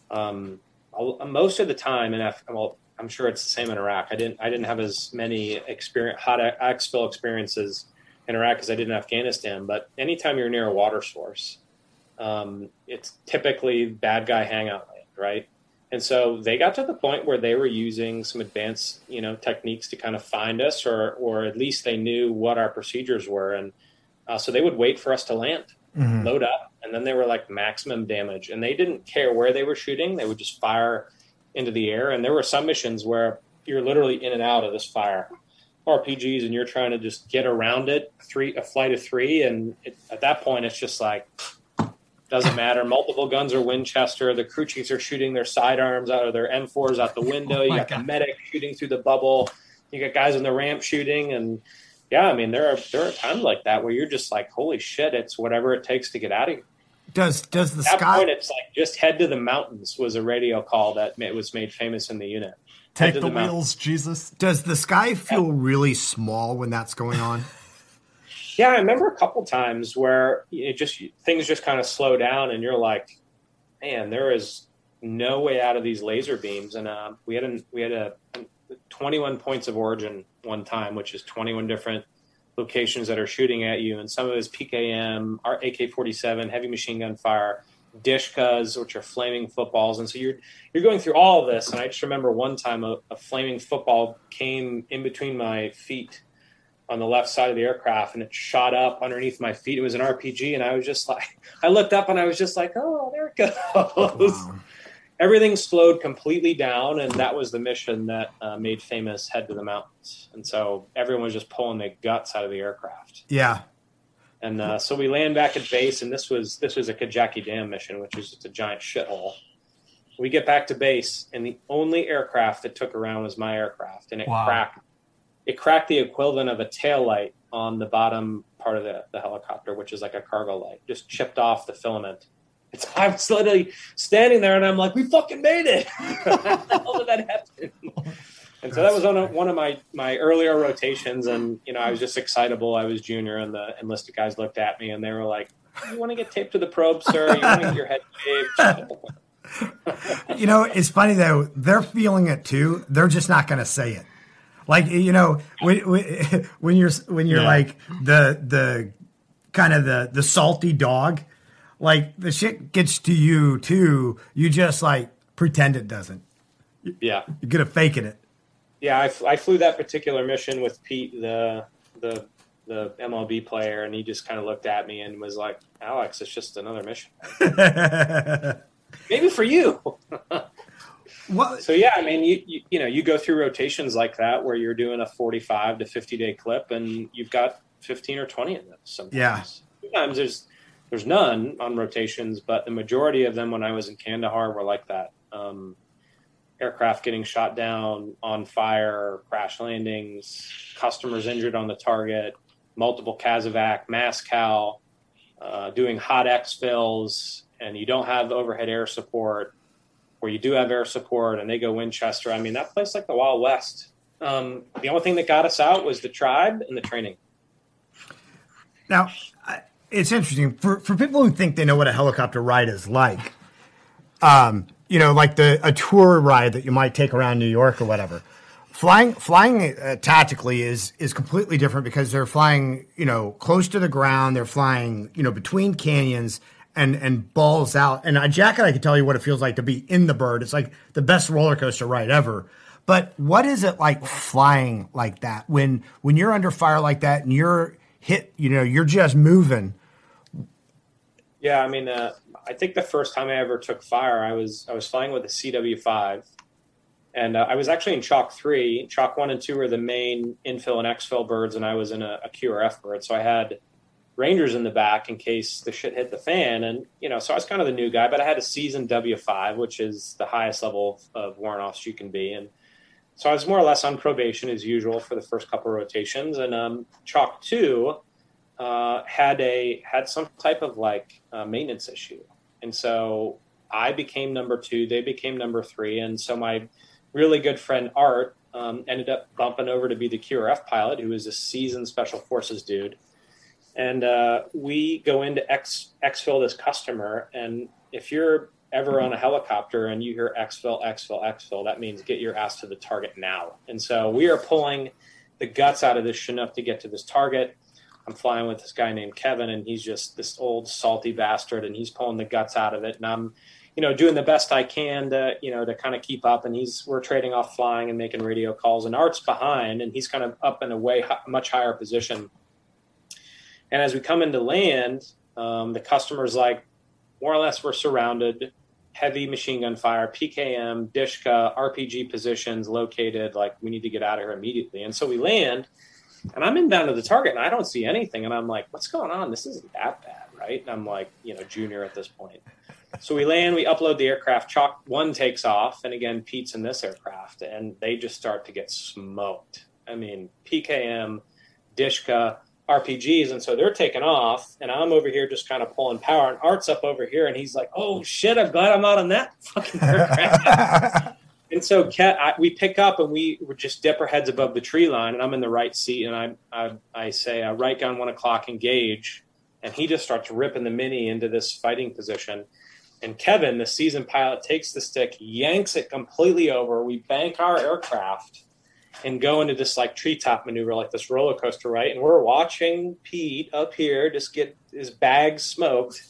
Um, most of the time, and well, I'm sure it's the same in Iraq. I didn't I didn't have as many experience hot exfil experiences in Iraq as I did in Afghanistan. But anytime you're near a water source, um, it's typically bad guy hangout land, right? And so they got to the point where they were using some advanced, you know, techniques to kind of find us, or or at least they knew what our procedures were, and uh, so they would wait for us to land, mm-hmm. load up, and then they were like maximum damage. And they didn't care where they were shooting; they would just fire into the air. And there were some missions where you're literally in and out of this fire RPGs, and you're trying to just get around it. Three a flight of three, and it, at that point, it's just like doesn't matter. Multiple guns are Winchester. The crew chiefs are shooting their sidearms out of their M4s out the window. (laughs) Oh you got God. the medic shooting through the bubble. You got guys in the ramp shooting, and yeah, I mean there are there are times like that where you're just like, holy shit, it's whatever it takes to get out of here. Does does the At that sky? Point, it's like just head to the mountains was a radio call that was made famous in the unit. Take the, the, wheels, mountains. Jesus. Does the sky feel yeah. really small when that's going on? (laughs) yeah, I remember a couple times where it just things just kind of slow down, and you're like, man, there is no way out of these laser beams. And uh, we had an, we had a, a 21 points of origin one time, which is 21 different locations that are shooting at you, and some of it is PKM, our AK-47, heavy machine gun fire, Dishkas, which are flaming footballs, and so you're you're going through all of this. And I just remember one time a, a flaming football came in between my feet on the left side of the aircraft, and it shot up underneath my feet. It was an RPG, and I was just like, (laughs) I looked up and I was just like, oh, there it goes. Wow everything slowed completely down, and that was the mission that uh, made famous head to the mountains. And so everyone was just pulling the guts out of the aircraft. Yeah. And uh, so we land back at base, and this was this was a Kajaki Dam mission, which is just a giant shithole. We get back to base, and the only aircraft that took around was my aircraft, and it wow. cracked. It cracked the equivalent of a tail light on the bottom part of the, the helicopter, which is like a cargo light, just chipped off the filament it's, I was literally standing there and I'm like, we fucking made it. How the hell did that happen? And so that was on of, one of my, my earlier rotations. And, you know, I was just excitable. I was junior and the enlisted guys looked at me and they were like, you want to get taped to the probe, sir? You want to get your head shaved? (laughs) you know, it's funny though. They're feeling it too. They're just not going to say it. Like you know, when, (laughs) when you're when you're Yeah. like the the kind of the the salty dog, like the shit gets to you too. You just like pretend it doesn't. Yeah. You're good at faking it. Yeah, I flew that particular mission with Pete, the the the MLB player, and he just kind of looked at me and was like, "Alex, it's just another mission. (laughs) Maybe for you." (laughs) What? So yeah, I mean, you, you you know, you go through rotations like that where you're doing a 45 to 50 day clip, and you've got 15 or 20 of those. Sometimes. Yeah. Sometimes there's there's none on rotations, but the majority of them when I was in Kandahar were like that. Um, aircraft getting shot down, on fire, crash landings, customers injured on the target, multiple CASEVAC, Mascal, uh, doing hot exfills, and you don't have overhead air support, or you do have air support, and they go Winchester. I mean, that place like the Wild West. Um, the only thing that got us out was the tribe and the training. Now, I- it's interesting for for people who think they know what a helicopter ride is like. Um, you know, like the a tour ride that you might take around New York or whatever. Flying flying uh, tactically is is completely different because they're flying, you know, close to the ground. They're flying, you know, between canyons and and balls out. And a jacket, I can tell you what it feels like to be in the bird. It's like the best roller coaster ride ever. But what is it like flying like that when when you're under fire like that and you're hit, you know, you're just moving. Yeah, I mean, uh, I think the first time I ever took fire, I was I was flying with a CW five, and uh, I was actually in Chalk three. Chalk one and two were the main infill and exfil birds, and I was in a, a QRF bird. So I had Rangers in the back in case the shit hit the fan, and you know, so I was kind of the new guy, but I had a seasoned W five, which is the highest level of warrant offs you can be, and so I was more or less on probation as usual for the first couple rotations, and um, Chalk two uh, had a had some type of like uh, maintenance issue, and so I became number two. They became number three, and so my really good friend Art um, ended up bumping over to be the QRF pilot, who is a seasoned special forces dude. And uh, we go into X exfil this customer, and if you're ever on a helicopter and you hear exfil, exfil, exfil, that means get your ass to the target now. And so we are pulling the guts out of this Chinook to get to this target. I'm flying with this guy named Kevin, and he's just this old salty bastard, and he's pulling the guts out of it, and I'm, you know, doing the best I can to, you know, to kind of keep up. And he's we're trading off flying and making radio calls, and Art's behind, and he's kind of up in a way much higher position. And as we come into land, um, the customer's like, more or less, we're surrounded, heavy machine gun fire, PKM, Dishka, RPG positions located. Like we need to get out of here immediately. And so we land, and I'm inbound to the target, and I don't see anything. And I'm like, what's going on? This isn't that bad, right? And I'm like, you know, junior at this point. So we land, we upload the aircraft. Chalk one takes off, and again, Pete's in this aircraft, and they just start to get smoked. I mean, PKM, Dishka, RPGs, and so they're taking off, and I'm over here just kind of pulling power, and Art's up over here, and he's like, "Oh shit, I'm glad I'm not on that fucking (laughs) aircraft." And so Cat, I, we pick up, and we just dip our heads above the tree line, and I'm in the right seat, and I I, I say, uh, "Right gun, one o'clock, engage," and he just starts ripping the mini into this fighting position. And Kevin, the seasoned pilot, takes the stick, yanks it completely over. We bank our aircraft and go into this like treetop maneuver, like this roller coaster, right? And we're watching Pete up here just get his bag smoked.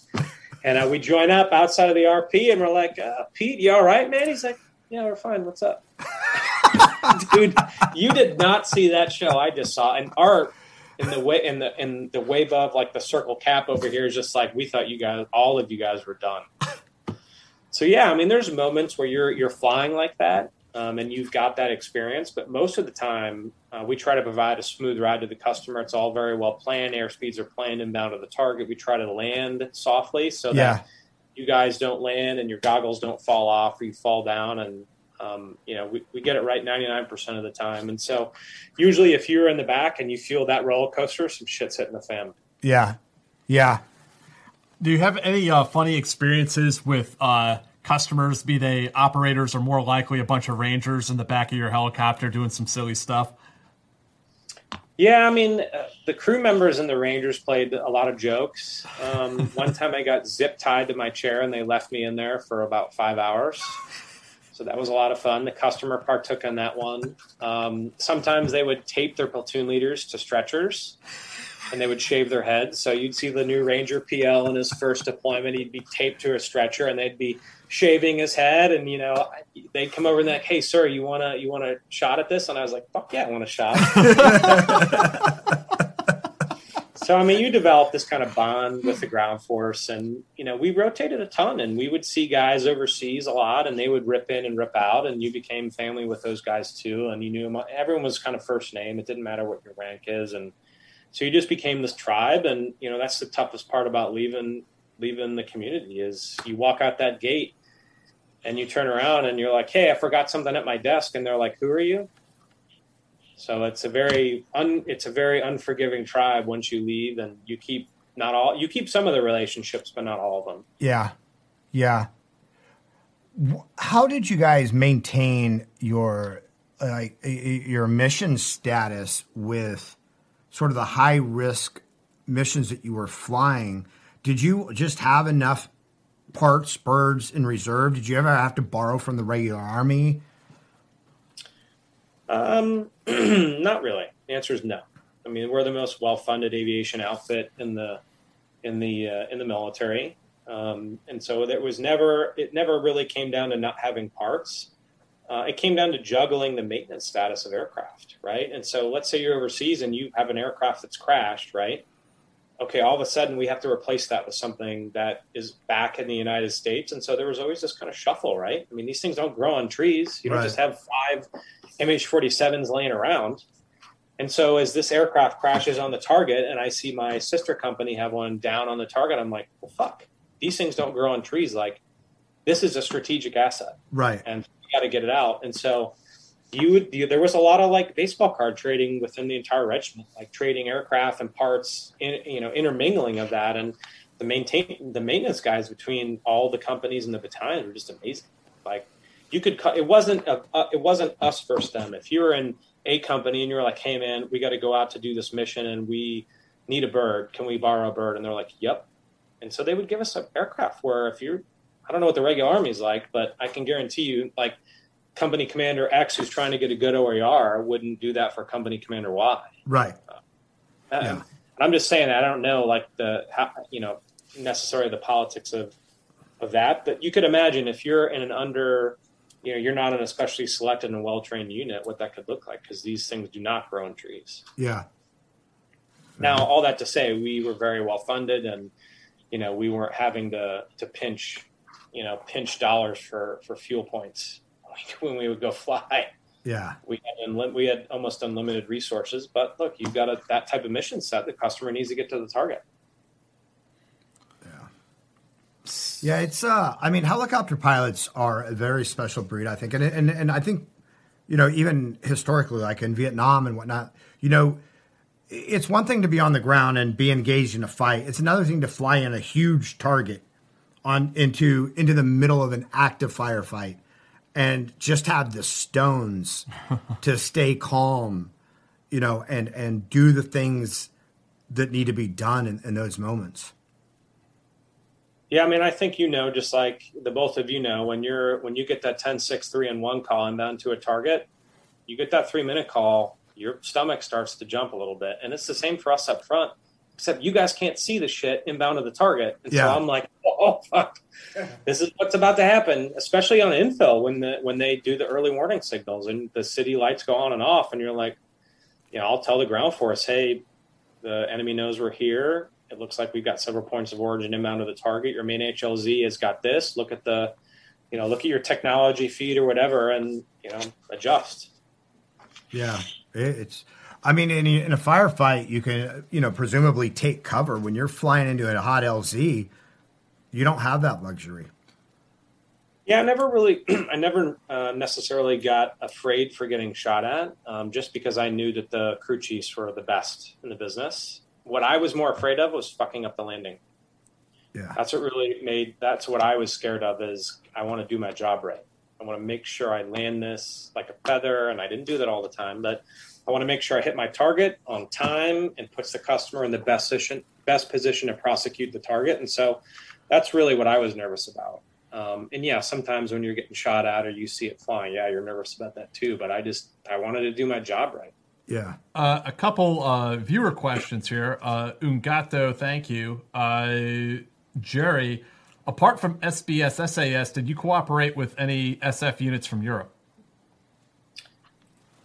And uh, we join up outside of the RP and we're like, uh, Pete, you all right, man? He's like, Yeah, we're fine. What's up? (laughs) Dude, you did not see that show I just saw. And Art in the way in the in the wave of like the circle cap over here is just like we thought you guys all of you guys were done. So yeah, I mean, there's moments where you're you're flying like that, um, and you've got that experience. But most of the time, uh, we try to provide a smooth ride to the customer. It's all very well planned. Airspeeds are planned inbound to the target. We try to land softly so Yeah. that you guys don't land and your goggles don't fall off or you fall down. And um, you know, we, we get it right 99% of the time. And so, usually, if you're in the back and you feel that roller coaster, some shit's hitting the fan. Yeah. Yeah. Do you have any uh, funny experiences with uh, customers, be they operators or more likely a bunch of rangers in the back of your helicopter doing some silly stuff? Yeah, I mean, uh, the crew members and the Rangers played a lot of jokes. Um, (laughs) one time I got zip tied to my chair and they left me in there for about five hours. So that was a lot of fun. The customer partook in that one. Um, sometimes they would tape their platoon leaders to stretchers and they would shave their heads. So you'd see the new Ranger PL in his first deployment. He'd be taped to a stretcher and they'd be shaving his head. And, you know, they'd come over and like, Hey, sir, you want to, you want a shot at this? And I was like, fuck yeah, I want a shot. (laughs) so, I mean, you develop this kind of bond with the ground force and, you know, we rotated a ton and we would see guys overseas a lot and they would rip in and rip out and you became family with those guys too. And you knew them, everyone was kind of first name. It didn't matter what your rank is. And so you just became this tribe. And, you know, that's the toughest part about leaving, leaving the community is you walk out that gate and you turn around and you're like, Hey, I forgot something at my desk. And they're like, who are you? So it's a very un, it's a very unforgiving tribe once you leave, and you keep not all you keep some of the relationships, but not all of them. Yeah, yeah. How did you guys maintain your like your mission status with sort of the high risk missions that you were flying? Did you just have enough parts, birds in reserve? Did you ever have to borrow from the regular army? Um, (clears throat) not really. The answer is no. I mean, we're the most well-funded aviation outfit in the in the uh, in the military, um, and so there was never it never really came down to not having parts. Uh, it came down to juggling the maintenance status of aircraft, right? And so, let's say you're overseas and you have an aircraft that's crashed, right? Okay, all of a sudden we have to replace that with something that is back in the United States, and so there was always this kind of shuffle, right? I mean, these things don't grow on trees. You don't Right. just have five MH47s laying around. And so as this aircraft crashes on the target and I see my sister company have one down on the target, I'm like, well, fuck, these things don't grow on trees. Like this is a strategic asset Right. and got to get it out. And so you would, you, there was a lot of like baseball card trading within the entire regiment, like trading aircraft and parts, in, you know, intermingling of that. And the maintain, the maintenance guys between all the companies and the battalions were just amazing. Like you could it wasn't, a, it wasn't us versus them. If you were in a company and you're like, Hey man, we got to go out to do this mission and we need a bird. Can we borrow a bird? And they're like, yep. And so they would give us an aircraft where if you're, I don't know what the regular army is like, but I can guarantee you, like company commander X who's trying to get a good OER wouldn't do that for company commander Y. Right. Uh, Yeah. And I'm just saying that I don't know like the how, you know necessarily the politics of of that, but you could imagine if you're in an under you know you're not an especially selected and well trained unit, what that could look like because these things do not grow in trees. Yeah. Now, all that to say, we were very well funded, and you know we weren't having to to pinch, you know, pinch dollars for for fuel points (laughs) when we would go fly. Yeah. We had unli- we had almost unlimited resources, but look, you've got a, that type of mission set. The customer needs to get to the target. Yeah, yeah, it's uh I mean helicopter pilots are a very special breed, I think. And and and I think you know, even historically like in Vietnam and whatnot, you know, it's one thing to be on the ground and be engaged in a fight. It's another thing to fly in a huge target on into into the middle of an active firefight and just have the stones (laughs) to stay calm, you know, and and do the things that need to be done in, in those moments. Yeah, I mean, I think you know, just like the both of you know, when you're when you get that 10, 6, 3, and 1 call and down to a target, you get that three minute call, your stomach starts to jump a little bit. And it's the same for us up front, except you guys can't see the shit inbound to the target. And Yeah. so I'm like, (laughs) oh fuck. This is what's about to happen, especially on infill when the when they do the early warning signals and the city lights go on and off, and you're like, you know, I'll tell the ground force, hey, the enemy knows we're here. It looks like we've got several points of origin inbound to the target. Your main HLZ has got this. Look at the, you know, look at your technology feed or whatever, and you know, adjust. Yeah, it's. I mean, in, in a firefight, you can, you know, presumably take cover. When you're flying into a hot LZ, you don't have that luxury. Yeah, I never really, (clears throat) I never uh, necessarily got afraid for getting shot at, um, just because I knew that the crew chiefs were the best in the business. What I was more afraid of was fucking up the landing. Yeah. That's what really made. That's what I was scared of. Is I want to do my job right. I want to make sure I land this like a feather, and I didn't do that all the time. But I want to make sure I hit my target on time and puts the customer in the best position best position to prosecute the target. And so that's really what I was nervous about. Um, and yeah, sometimes when you're getting shot at or you see it flying, yeah, you're nervous about that too. But I just I wanted to do my job right. Yeah. Uh, a couple uh, viewer questions here. Uh, Ungato, thank you. Uh, Jerry, apart from SBS SAS, did you cooperate with any SF units from Europe?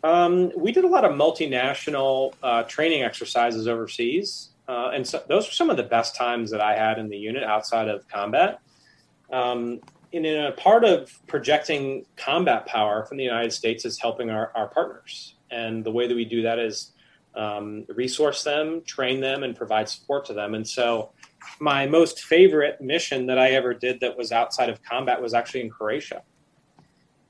Um, we did a lot of multinational uh, training exercises overseas. Uh, and so those were some of the best times that I had in the unit outside of combat. Um, and in a part of projecting combat power from the United States is helping our, our partners. And the way that we do that is um, resource them, train them, and provide support to them. And so, my most favorite mission that I ever did that was outside of combat was actually in Croatia.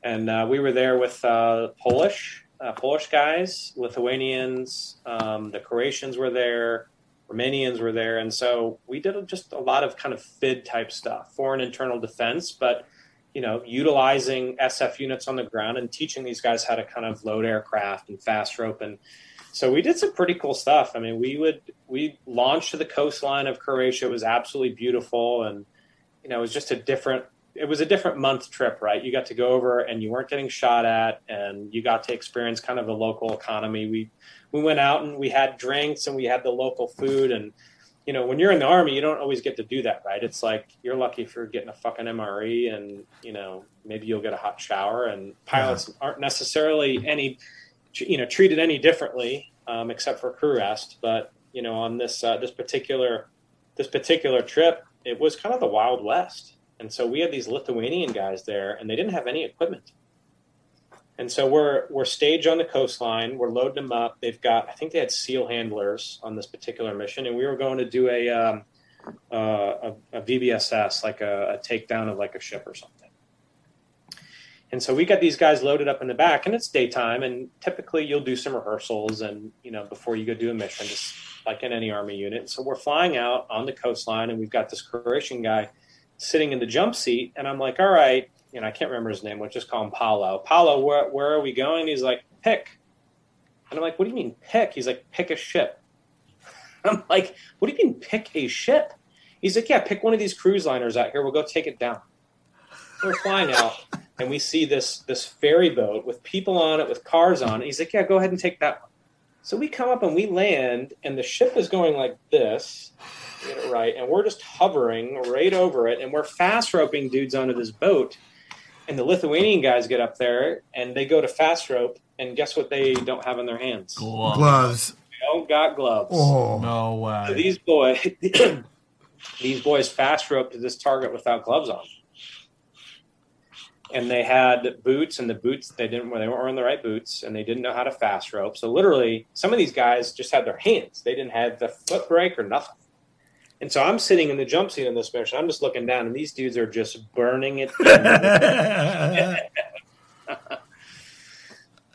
And uh, we were there with uh, Polish, uh, Polish guys, Lithuanians, um, the Croatians were there, Romanians were there, and so we did just a lot of kind of FID type stuff, foreign internal defense, but you know, utilizing SF units on the ground and teaching these guys how to kind of load aircraft and fast rope and so we did some pretty cool stuff. I mean, we would we launched to the coastline of Croatia. It was absolutely beautiful, and you know, it was just a different. It was a different month trip, right? You got to go over, and you weren't getting shot at, and you got to experience kind of the local economy. We we went out and we had drinks, and we had the local food, and you know, when you're in the army, you don't always get to do that, right? It's like you're lucky if you're getting a fucking MRE, and you know, maybe you'll get a hot shower, and pilots yeah. aren't necessarily any you know treated any differently um, except for crew rest. But you know, on this uh, this particular this particular trip, it was kind of the Wild West, and so we had these Lithuanian guys there, and they didn't have any equipment. And so we're we're staged on the coastline. We're loading them up. They've got I think they had seal handlers on this particular mission, and we were going to do a um, uh, a, a, VBSS, like a, a takedown of like a ship or something. And so we got these guys loaded up in the back, and it's daytime. And typically, you'll do some rehearsals, and you know, before you go do a mission, just like in any army unit. So we're flying out on the coastline, and we've got this Croatian guy sitting in the jump seat, and I'm like, all right, you know, I can't remember his name. We'll just call him Paulo. Paulo, where where are we going? He's like, pick. And I'm like, what do you mean pick? He's like, pick a ship. (laughs) I'm like, what do you mean pick a ship? He's like, yeah, pick one of these cruise liners out here. We'll go take it down. We're flying out and we see this this ferry boat with people on it with cars on it. He's like, "Yeah, go ahead and take that one." So we come up and we land, and the ship is going like this, get it right, and we're just hovering right over it, and we're fast roping dudes onto this boat. And the Lithuanian guys get up there, and they go to fast rope, and guess what? They don't have in their hands gloves. gloves. They don't got gloves. Oh no way! So these boys, (coughs) these boys fast rope to this target without gloves on and they had boots and the boots they didn't they weren't wearing the right boots and they didn't know how to fast rope. So literally some of these guys just had their hands. They didn't have the foot brake or nothing. And so i'm sitting in the jump seat in this mission i'm just looking down and these dudes are just burning it. (laughs) (laughs)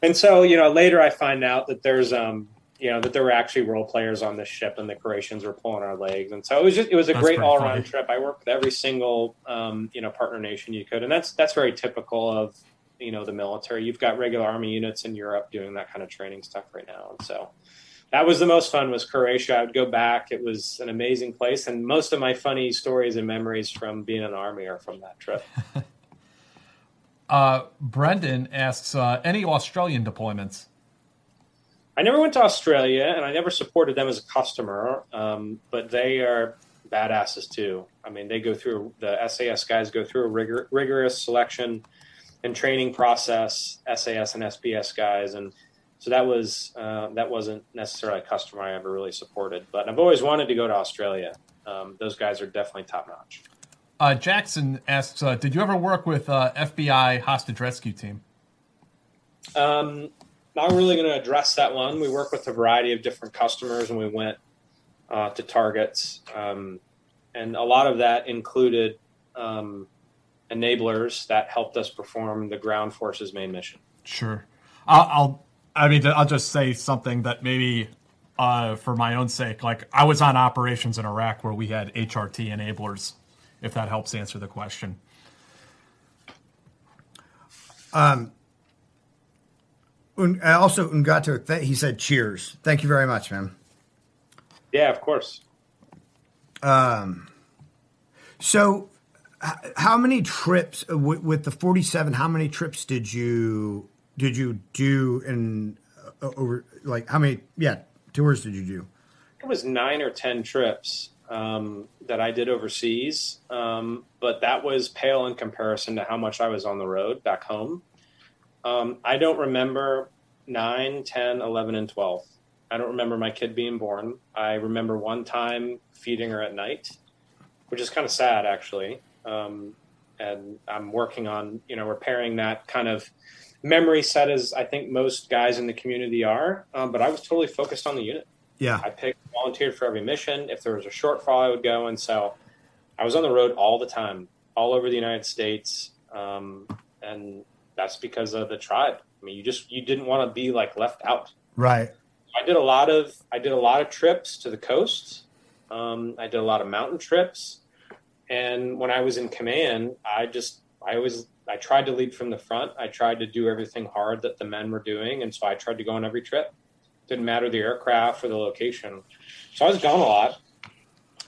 And so you know later i find out that there's um you know that there were actually role players on this ship and the Croatians were pulling our legs, and so it was just it was a that's great all around trip. I worked with every single um, you know partner nation you could, and that's that's very typical of you know the military. You've got regular army units in Europe doing that kind of training stuff right now, and so that was the most fun was Croatia. I would go back. It was an amazing place, and most of my funny stories and memories from being in the army are from that trip. (laughs) uh, Brendan asks, uh, any Australian deployments? I never went to Australia, and I never supported them as a customer. Um, but they are badasses too. I mean, they go through the SAS guys go through a rigor, rigorous selection and training process. SAS and SBS guys, and so that was uh, that wasn't necessarily a customer I ever really supported. But I've always wanted to go to Australia. Um, those guys are definitely top notch. Uh, Jackson asks, uh, "Did you ever work with uh, FBI hostage rescue team?" Um, not really going to address that one. We work with a variety of different customers, and we went uh, to targets, um, and a lot of that included um, enablers that helped us perform the ground forces main mission. Sure, I'll, I'll I mean, I'll just say something that maybe uh, for my own sake, like I was on operations in Iraq where we had HRT enablers. If that helps answer the question. Um, Un, uh, also, Ungato, th- he said cheers. Thank you very much, man. Yeah, of course. Um, so, h- how many trips uh, with, with the 47? How many trips did you did you do in uh, over like how many? Yeah, tours did you do? It was nine or ten trips um, that I did overseas, um, but that was pale in comparison to how much I was on the road back home. Um, I don't remember 9, 10, 11, and 12. I don't remember my kid being born. I remember one time feeding her at night, which is kind of sad, actually. Um, and I'm working on, you know, repairing that kind of memory set as I think most guys in the community are. Um, but I was totally focused on the unit. Yeah. I picked, volunteered for every mission. If there was a shortfall, I would go. And so I was on the road all the time, all over the United States. Um, and that's because of the tribe. I mean, you just, you didn't want to be like left out. Right. I did a lot of, I did a lot of trips to the coast. Um, I did a lot of mountain trips. And when I was in command, I just, I always, I tried to lead from the front. I tried to do everything hard that the men were doing. And so I tried to go on every trip didn't matter the aircraft or the location. So I was gone a lot.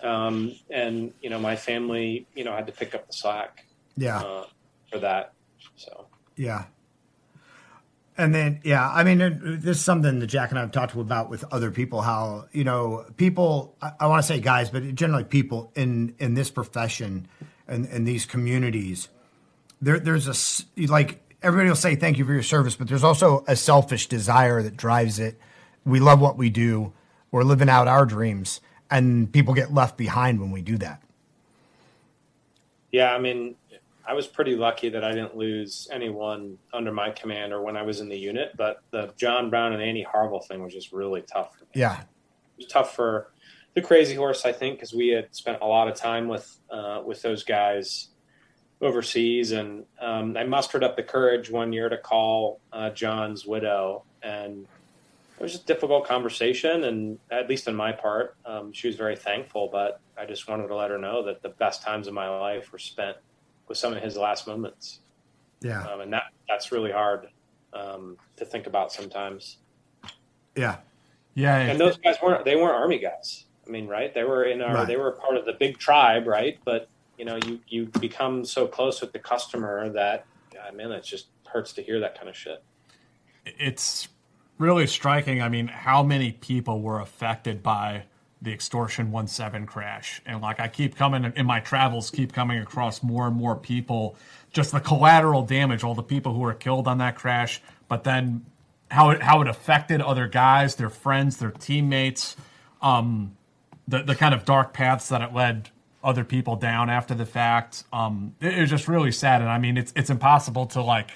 Um, and, you know, my family, you know, had to pick up the slack Yeah. uh, for that. Yeah. And then, yeah, I mean, this is something that Jack and I have talked about with other people. How you know people, I, I want to say guys, but generally people in in this profession and in these communities, there there's a like everybody will say thank you for your service, but there's also a selfish desire that drives it. We love what we do. We're living out our dreams, and people get left behind when we do that. yeah, I mean, I was pretty lucky that I didn't lose anyone under my command or when I was in the unit, but the John Brown and Andy Harvell thing was just really tough for me. Yeah. It was tough for the Crazy Horse, I think, because we had spent a lot of time with uh, with those guys overseas, and um, I mustered up the courage one year to call uh, John's widow, and it was just a difficult conversation. And at least on my part, um, she was very thankful, but I just wanted to let her know that the best times of my life were spent with some of his last moments, Yeah. um, and that that's really hard um, to think about sometimes. Yeah. Yeah. and those guys weren't they weren't army guys. I mean, right? They were in our Right. they were part of the big tribe, right? But you know, you you become so close with the customer that God, man, it just hurts to hear that kind of shit. it's really striking. I mean, how many people were affected by the extortion 1-7 crash? And like, I keep coming in my travels, keep coming across more and more people, just the collateral damage, all the people who were killed on that crash, but then how it, how it affected other guys, their friends, their teammates, um, the, the kind of dark paths that it led other people down after the fact. Um, it, it was just really sad. And I mean, it's, it's impossible to like,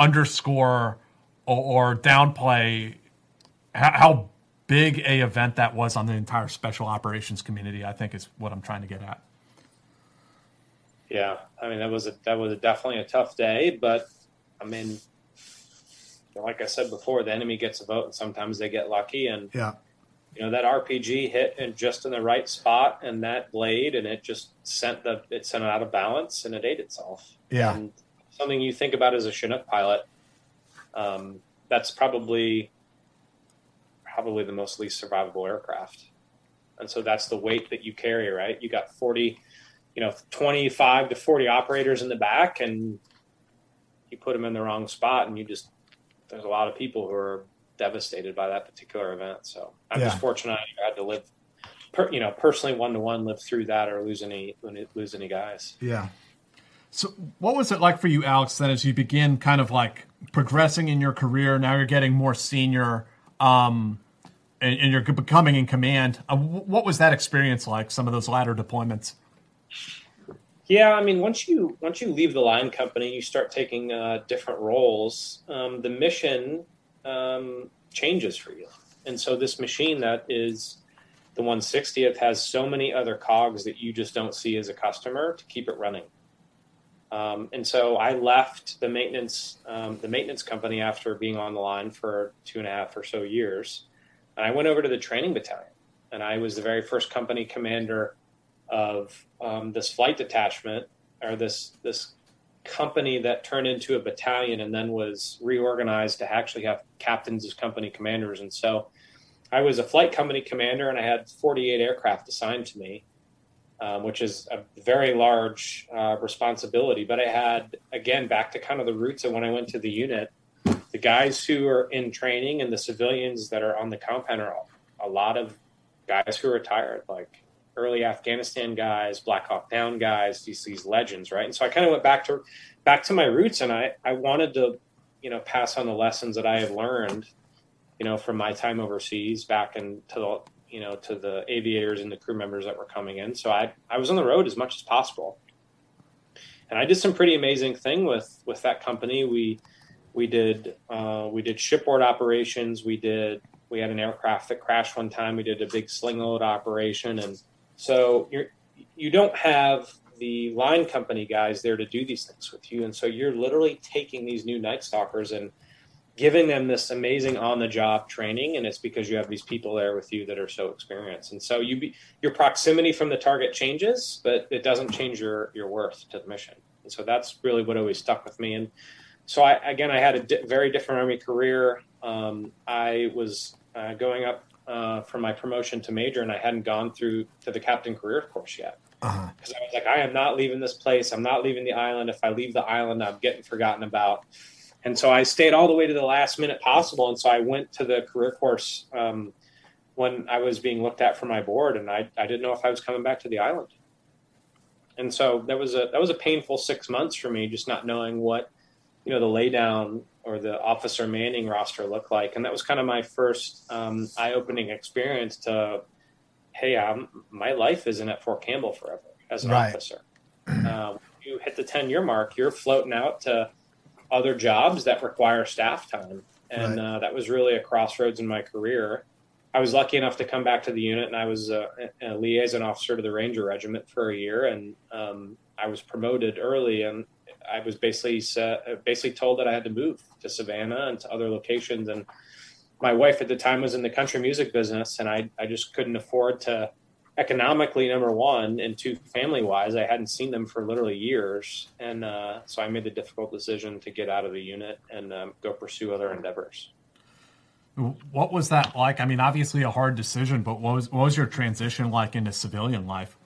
underscore or, or downplay how, how big a event that was on the entire special operations community. I think is what I'm trying to get at. Yeah, I mean that was a that was a definitely a tough day, but I mean, like I said before, the enemy gets a vote, and sometimes they get lucky, and Yeah. you know that RPG hit in just in the right spot, and that blade, and it just sent the it sent it out of balance, and it ate itself. Yeah. And something you think about as a Chinook pilot, um, that's probably probably the most least survivable aircraft, and so that's the weight that you carry, right? You got forty, you know, twenty five to forty operators in the back, and you put them in the wrong spot, and you just there's a lot of people who are devastated by that particular event. So I'm Yeah. just fortunate I had to live, per, you know, personally one to one live through that or lose any lose any guys. Yeah. So, what was it like for you, Alex? Then, as you begin kind of like progressing in your career, now you're getting more senior, um, and, and you're becoming in command. Uh, what was that experience like? Some of those latter deployments. Yeah, I mean, once you once you leave the line company, you start taking uh, different roles. Um, the mission um, changes for you, and so this machine that is the 160th has so many other cogs that you just don't see as a customer to keep it running. Um, and so I left the maintenance um, the maintenance company after being on the line for two and a half or so years, and I went over to the training battalion, and I was the very first company commander of um, this flight detachment or this this company that turned into a battalion and then was reorganized to actually have captains as company commanders. And so I was a flight company commander and I had 48 aircraft assigned to me, um, which is a very large uh, responsibility. But I had, again, back to kind of the roots of when I went to the unit, the guys who are in training and the civilians that are on the compound are a lot of guys who retired, like early Afghanistan guys, Black Hawk Down guys, these these legends, right? And so I kind of went back to back to my roots, and I I wanted to, you know, pass on the lessons that I had learned, you know, from my time overseas back into the you know to the aviators and the crew members that were coming in. So I I was on the road as much as possible, and I did some pretty amazing thing with with that company. We we did uh, we did shipboard operations. We did we had an aircraft that crashed one time. We did a big sling load operation, and so you're you don't have the line company guys there to do these things with you, and so you're literally taking these new night stalkers and giving them this amazing on the job training and it's because you have these people there with you that are so experienced and so you be, your proximity from the target changes but it doesn't change your your worth to the mission and so that's really what always stuck with me and so I, again i had a di- very different army career um, i was uh, going up uh, for my promotion to major, and I hadn't gone through to the captain career course yet. Because uh-huh. I was like, I am not leaving this place. I'm not leaving the island. If I leave the island, I'm getting forgotten about. And so I stayed all the way to the last minute possible. And so I went to the career course um, when I was being looked at for my board, and I, I didn't know if I was coming back to the island. And so that was a that was a painful six months for me, just not knowing what you know the laydown or the officer manning roster looked like and that was kind of my first um, eye-opening experience to hey I'm, my life isn't at fort campbell forever as an right. officer uh, you hit the 10 year mark you're floating out to other jobs that require staff time and right. uh, that was really a crossroads in my career i was lucky enough to come back to the unit and i was a, a liaison officer to the ranger regiment for a year and um, i was promoted early and I was basically basically told that I had to move to Savannah and to other locations. And my wife at the time was in the country music business, and I I just couldn't afford to economically number one and two family wise i hadn't seen them for literally years. And uh, so i made the difficult decision to get out of the unit and um, go pursue other endeavors. What was that like? I mean obviously a hard decision but what was, what was your transition like into civilian life?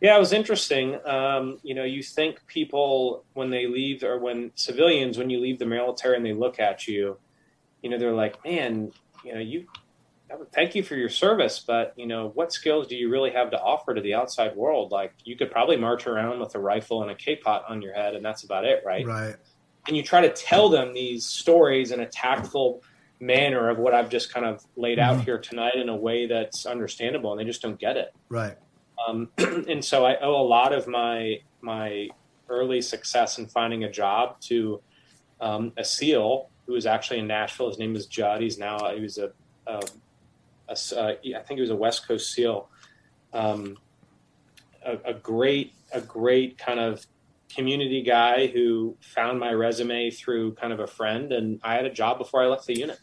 Yeah, it was interesting. Um, you know, you think people when they leave, or when civilians, when you leave the military and they look at you, you know, they're like, man, you know, you thank you for your service, but you know, what skills do you really have to offer to the outside world? Like, you could probably march around with a rifle and a K-pot on your head, and that's about it, right? Right. And you try to tell them these stories in a tactful manner of what I've just kind of laid out mm-hmm. here tonight in a way that's understandable, and they just don't get it. Right. Um, (clears throat) and so I owe a lot of my my early success in finding a job to um, a SEAL who was actually in Nashville. His name is Judd. He's now he was a, a, a uh, I think he was a West Coast SEAL. Um, a, a great a great kind of community guy who found my resume through kind of a friend, and I had a job before I left the unit.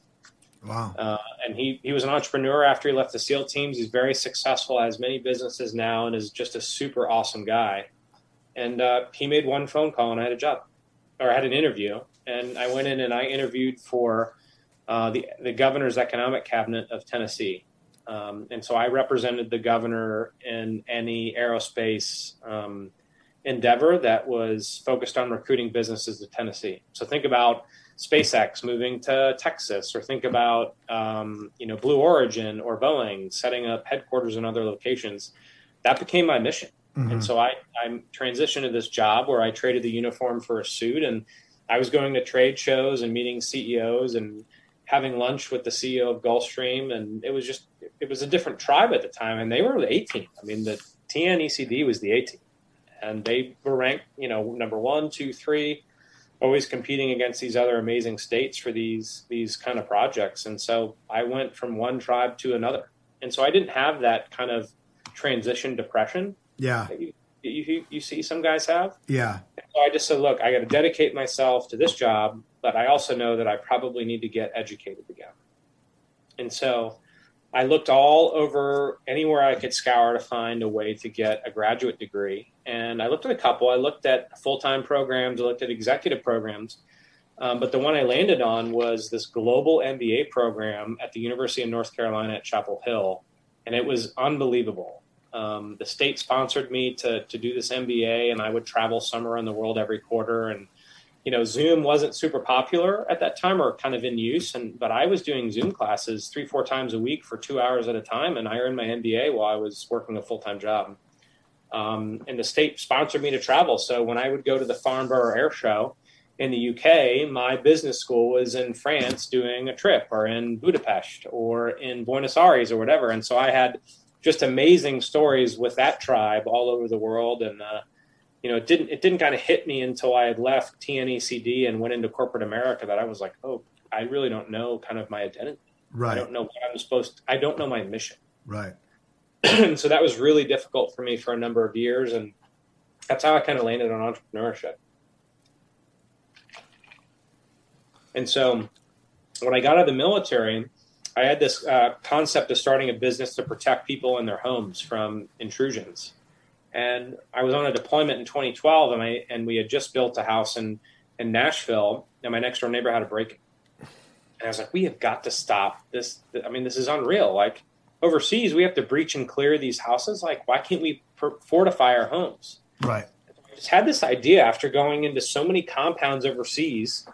Wow. Uh, and he, he was an entrepreneur after he left the SEAL teams. He's very successful, has many businesses now, and is just a super awesome guy. And uh, he made one phone call, and I had a job, or I had an interview. And I went in and I interviewed for uh, the, the governor's economic cabinet of Tennessee. Um, and so I represented the governor in any aerospace um, endeavor that was focused on recruiting businesses to Tennessee. So think about SpaceX moving to Texas, or think about um, you know Blue Origin or Boeing setting up headquarters in other locations. That became my mission, mm-hmm. and so I I transitioned to this job where I traded the uniform for a suit, and I was going to trade shows and meeting CEOs and having lunch with the CEO of Gulfstream, and it was just it was a different tribe at the time, and they were the 18. I mean, the TNECD was the 18, and they were ranked you know number one, two, three always competing against these other amazing states for these these kind of projects. And so I went from one tribe to another. And so I didn't have that kind of transition depression. Yeah. You, you, you, see some guys have. Yeah. So I just said, look, I got to dedicate myself to this job, but I also know that I probably need to get educated again. And so I looked all over anywhere I could scour to find a way to get a graduate degree. And I looked at a couple. I looked at full time programs, I looked at executive programs. Um, but the one I landed on was this global MBA program at the University of North Carolina at Chapel Hill. And it was unbelievable. Um, the state sponsored me to, to do this MBA, and I would travel somewhere in the world every quarter. And you know, Zoom wasn't super popular at that time or kind of in use. And but I was doing Zoom classes three, four times a week for two hours at a time, and I earned my MBA while I was working a full time job. Um, and the state sponsored me to travel. So when I would go to the Farnborough Air Show in the UK, my business school was in France doing a trip, or in Budapest, or in Buenos Aires, or whatever. And so I had just amazing stories with that tribe all over the world, and uh, you know, it didn't it didn't kind of hit me until I had left TNECD and went into corporate America that I was like, oh, I really don't know kind of my identity. Right. I don't know what I'm supposed. To, I don't know my mission. Right. and (clears throat) so that was really difficult for me for a number of years, and that's how I kind of landed on entrepreneurship. And so, when I got out of the military, I had this uh, concept of starting a business to protect people in their homes from intrusions and I was on a deployment in 2012, and I and we had just built a house in in Nashville, and my next door neighbor had a break. And I was like, we have got to stop this. I mean, this is unreal. Like overseas, we have to breach and clear these houses. Like, why can't we fortify our homes? Right. I just had this idea after going into so many compounds overseas,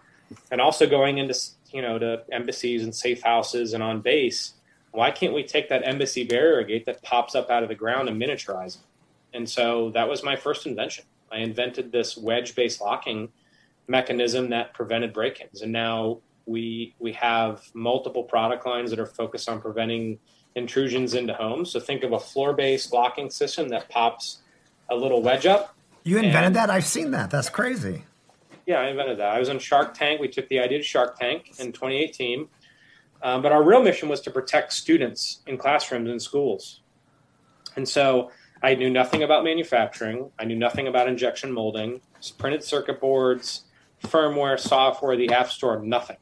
and also going into you know to embassies and safe houses and on base. Why can't we take that embassy barrier gate that pops up out of the ground and miniaturize it? And so that was my first invention. I invented this wedge based locking mechanism that prevented break ins. And now we, we have multiple product lines that are focused on preventing intrusions into homes. So think of a floor based locking system that pops a little wedge up. You invented and, that? I've seen that. That's crazy. Yeah, I invented that. I was on Shark Tank. We took the idea to Shark Tank in 2018. Um, but our real mission was to protect students in classrooms and schools. And so I knew nothing about manufacturing. I knew nothing about injection molding, printed circuit boards, firmware, software, the App Store, nothing.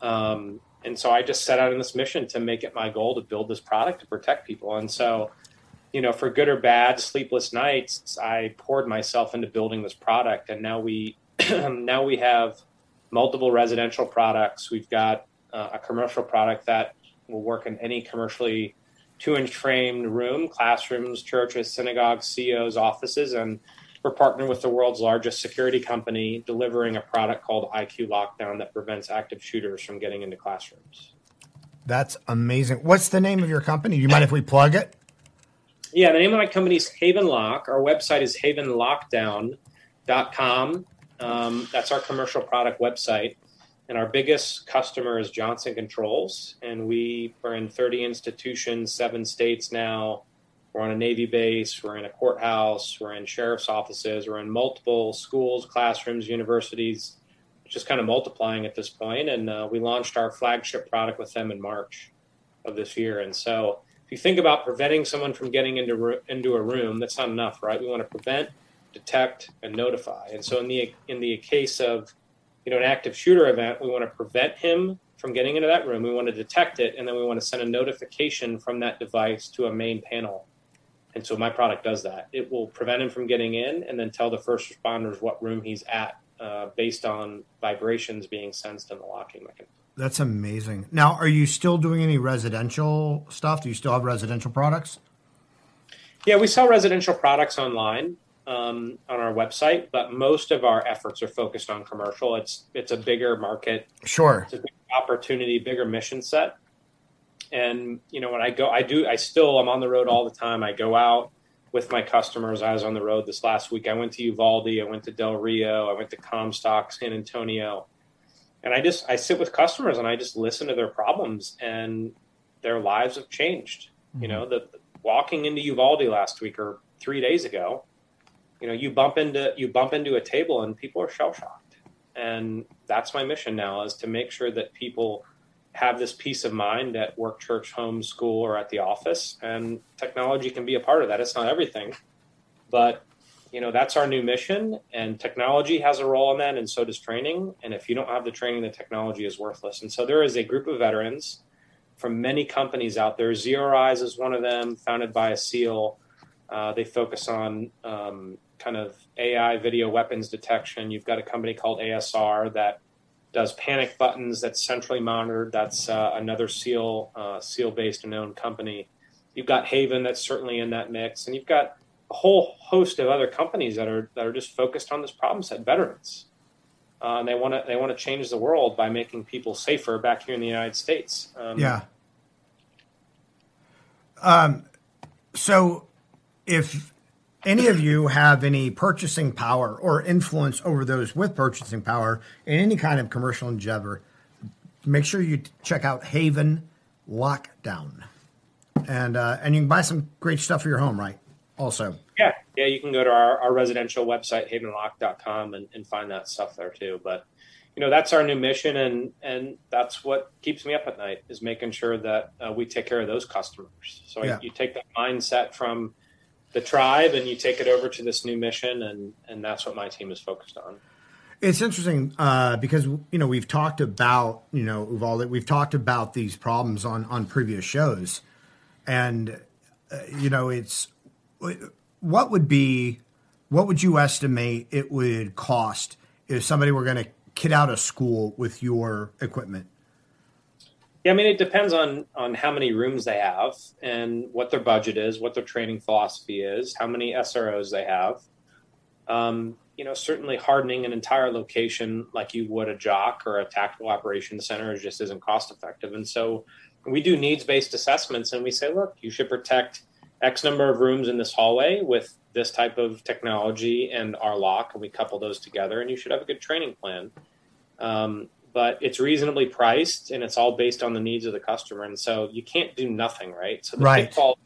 Um, and so I just set out on this mission to make it my goal to build this product to protect people. And so, you know, for good or bad, sleepless nights, I poured myself into building this product. And now we (clears throat) now we have multiple residential products. We've got uh, a commercial product that will work in any commercially two inch framed room, classrooms, churches, synagogues, CEOs, offices, and we're partnering with the world's largest security company delivering a product called IQ Lockdown that prevents active shooters from getting into classrooms. That's amazing. What's the name of your company? Do you mind if we plug it? Yeah, the name of my company is Haven Lock. Our website is havenlockdown.com. Um, that's our commercial product website. And our biggest customer is Johnson Controls, and we are in 30 institutions, seven states now. We're on a Navy base, we're in a courthouse, we're in sheriff's offices, we're in multiple schools, classrooms, universities, just kind of multiplying at this point. And uh, we launched our flagship product with them in March of this year. And so, if you think about preventing someone from getting into into a room, that's not enough, right? We want to prevent, detect, and notify. And so, in the in the case of you know, an active shooter event, we want to prevent him from getting into that room. We want to detect it, and then we want to send a notification from that device to a main panel. And so my product does that. It will prevent him from getting in, and then tell the first responders what room he's at, uh, based on vibrations being sensed in the locking mechanism. That's amazing. Now, are you still doing any residential stuff? Do you still have residential products? Yeah, we sell residential products online um, on our website, but most of our efforts are focused on commercial. It's it's a bigger market, sure, it's a bigger opportunity, bigger mission set. And you know, when I go, I do, I still, I'm on the road all the time. I go out with my customers. I was on the road this last week. I went to Uvalde, I went to Del Rio, I went to Comstock, San Antonio, and I just I sit with customers and I just listen to their problems and their lives have changed. Mm-hmm. You know, the walking into Uvalde last week or three days ago you know you bump into you bump into a table and people are shell shocked and that's my mission now is to make sure that people have this peace of mind at work church home school or at the office. And technology can be a part of that. It's not everything. But you know that's our new mission. And technology has a role in that and so does training. And if you don't have the training the technology is worthless. And so there is a group of veterans from many companies out there. Zero Eyes is one of them, founded by a SEAL. Uh, they focus on um, kind of AI video weapons detection. You've got a company called ASR that does panic buttons that's centrally monitored. That's uh, another SEAL uh, SEAL based and owned company. You've got Haven that's certainly in that mix, and you've got a whole host of other companies that are that are just focused on this problem set, veterans, uh, and they want to they want to change the world by making people safer back here in the United States. Um, yeah. Um, so if any of you have any purchasing power or influence over those with purchasing power in any kind of commercial endeavor, make sure you check out Haven Lockdown, and uh, and you can buy some great stuff for your home, right? Also, yeah, yeah, you can go to our, our residential website havenlock.com and, and find that stuff there too. But you know that's our new mission, and and that's what keeps me up at night is making sure that uh, we take care of those customers. So Yeah. you take that mindset from the tribe and you take it over to this new mission, and and that's what my team is focused on. It's interesting uh, because you know we've talked about you know Uvalde, we've talked about these problems on on previous shows, and uh, you know it's what would be what would you estimate it would cost if somebody were going to kit out a school with your equipment? Yeah, I mean, it depends on on how many rooms they have and what their budget is, what their training philosophy is, how many SROs they have. Um, you know, certainly hardening an entire location like you would a JOC or a tactical operations center just isn't cost effective. And so we do needs based assessments and we say, look, you should protect X number of rooms in this hallway with this type of technology and our lock, and we couple those together, and you should have a good training plan. Um, but it's reasonably priced, and it's all based on the needs of the customer, and so you can't do nothing, right? So the Right. pitfall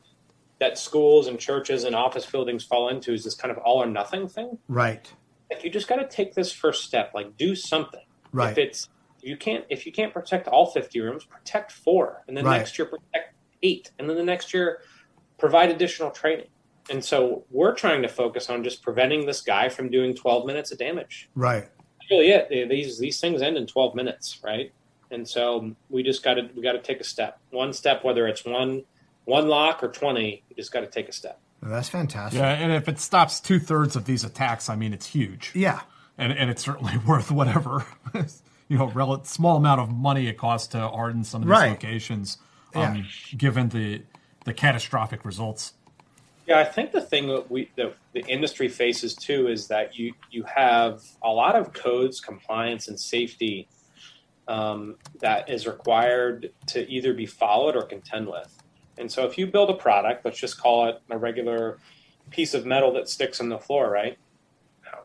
that schools and churches and office buildings fall into is this kind of all or nothing thing. Right. Like you just got to take this first step, like do something. Right. If it's you can't if you can't protect all 50 rooms, protect four, and then Right. next year protect eight, and then the next year provide additional training. And so we're trying to focus on just preventing this guy from doing 12 minutes of damage. Right. That's really it. These these things end in 12 minutes, right? And so we just got to we got to take a step. One step, whether it's one one lock or 20, you just got to take a step. Well, that's fantastic. Yeah, and if it stops two thirds of these attacks, I mean, it's huge. Yeah. and and it's certainly (laughs) worth whatever (laughs) you know, rel- small amount of money it costs to harden some of these Right. locations, um, given the the catastrophic results. Yeah, I think the thing that we the, the industry faces too is that you you have a lot of codes, compliance, and safety um, that is required to either be followed or contend with. And so, if you build a product, let's just call it a regular piece of metal that sticks on the floor, right? How,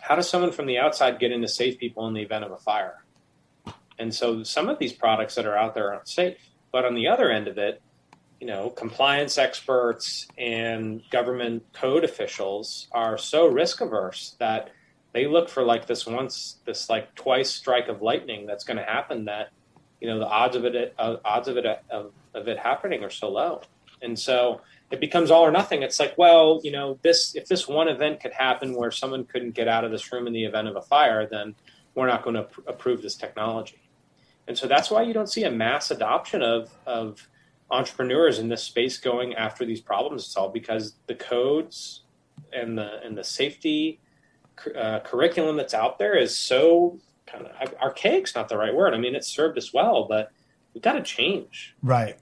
how does someone from the outside get in to save people in the event of a fire? And so, some of these products that are out there aren't safe. But on the other end of it, you know, compliance experts and government code officials are so risk averse that they look for like this once, this like twice strike of lightning that's going to happen. That you know, the odds of it, uh, odds of it, of, of it happening are so low, and so it becomes all or nothing. It's like, well, you know, this if this one event could happen where someone couldn't get out of this room in the event of a fire, then we're not going to pr- approve this technology. And so that's why you don't see a mass adoption of of entrepreneurs in this space going after these problems. It's all because the codes and the and the safety uh, curriculum that's out there is so kind of archaic's not the right word. I mean, it's served us well, but we've got to change. Right.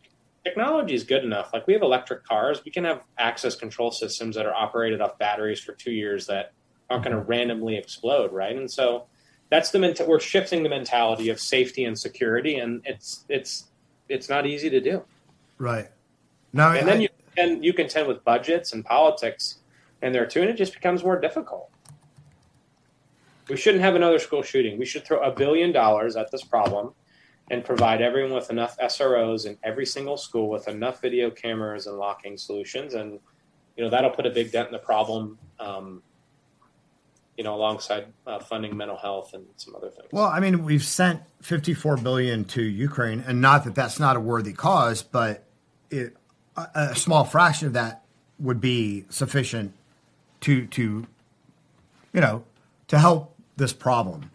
Technology is good enough. Like we have electric cars, we can have access control systems that are operated off batteries for two years that aren't going to randomly explode, right? And so that's the ment- we're shifting the mentality of safety and security, and it's it's it's not easy to do. Right. No, and I- then you can you contend with budgets and politics and there too, and it just becomes more difficult. We shouldn't have another school shooting. We should throw a billion dollars at this problem and provide everyone with enough SROs in every single school with enough video cameras and locking solutions, and you know that'll put a big dent in the problem. Um, you know, alongside uh, funding mental health and some other things. Well, I mean, we've sent 54 billion to Ukraine, and not that that's not a worthy cause, but it, a, a small fraction of that would be sufficient to to you know to help this problem.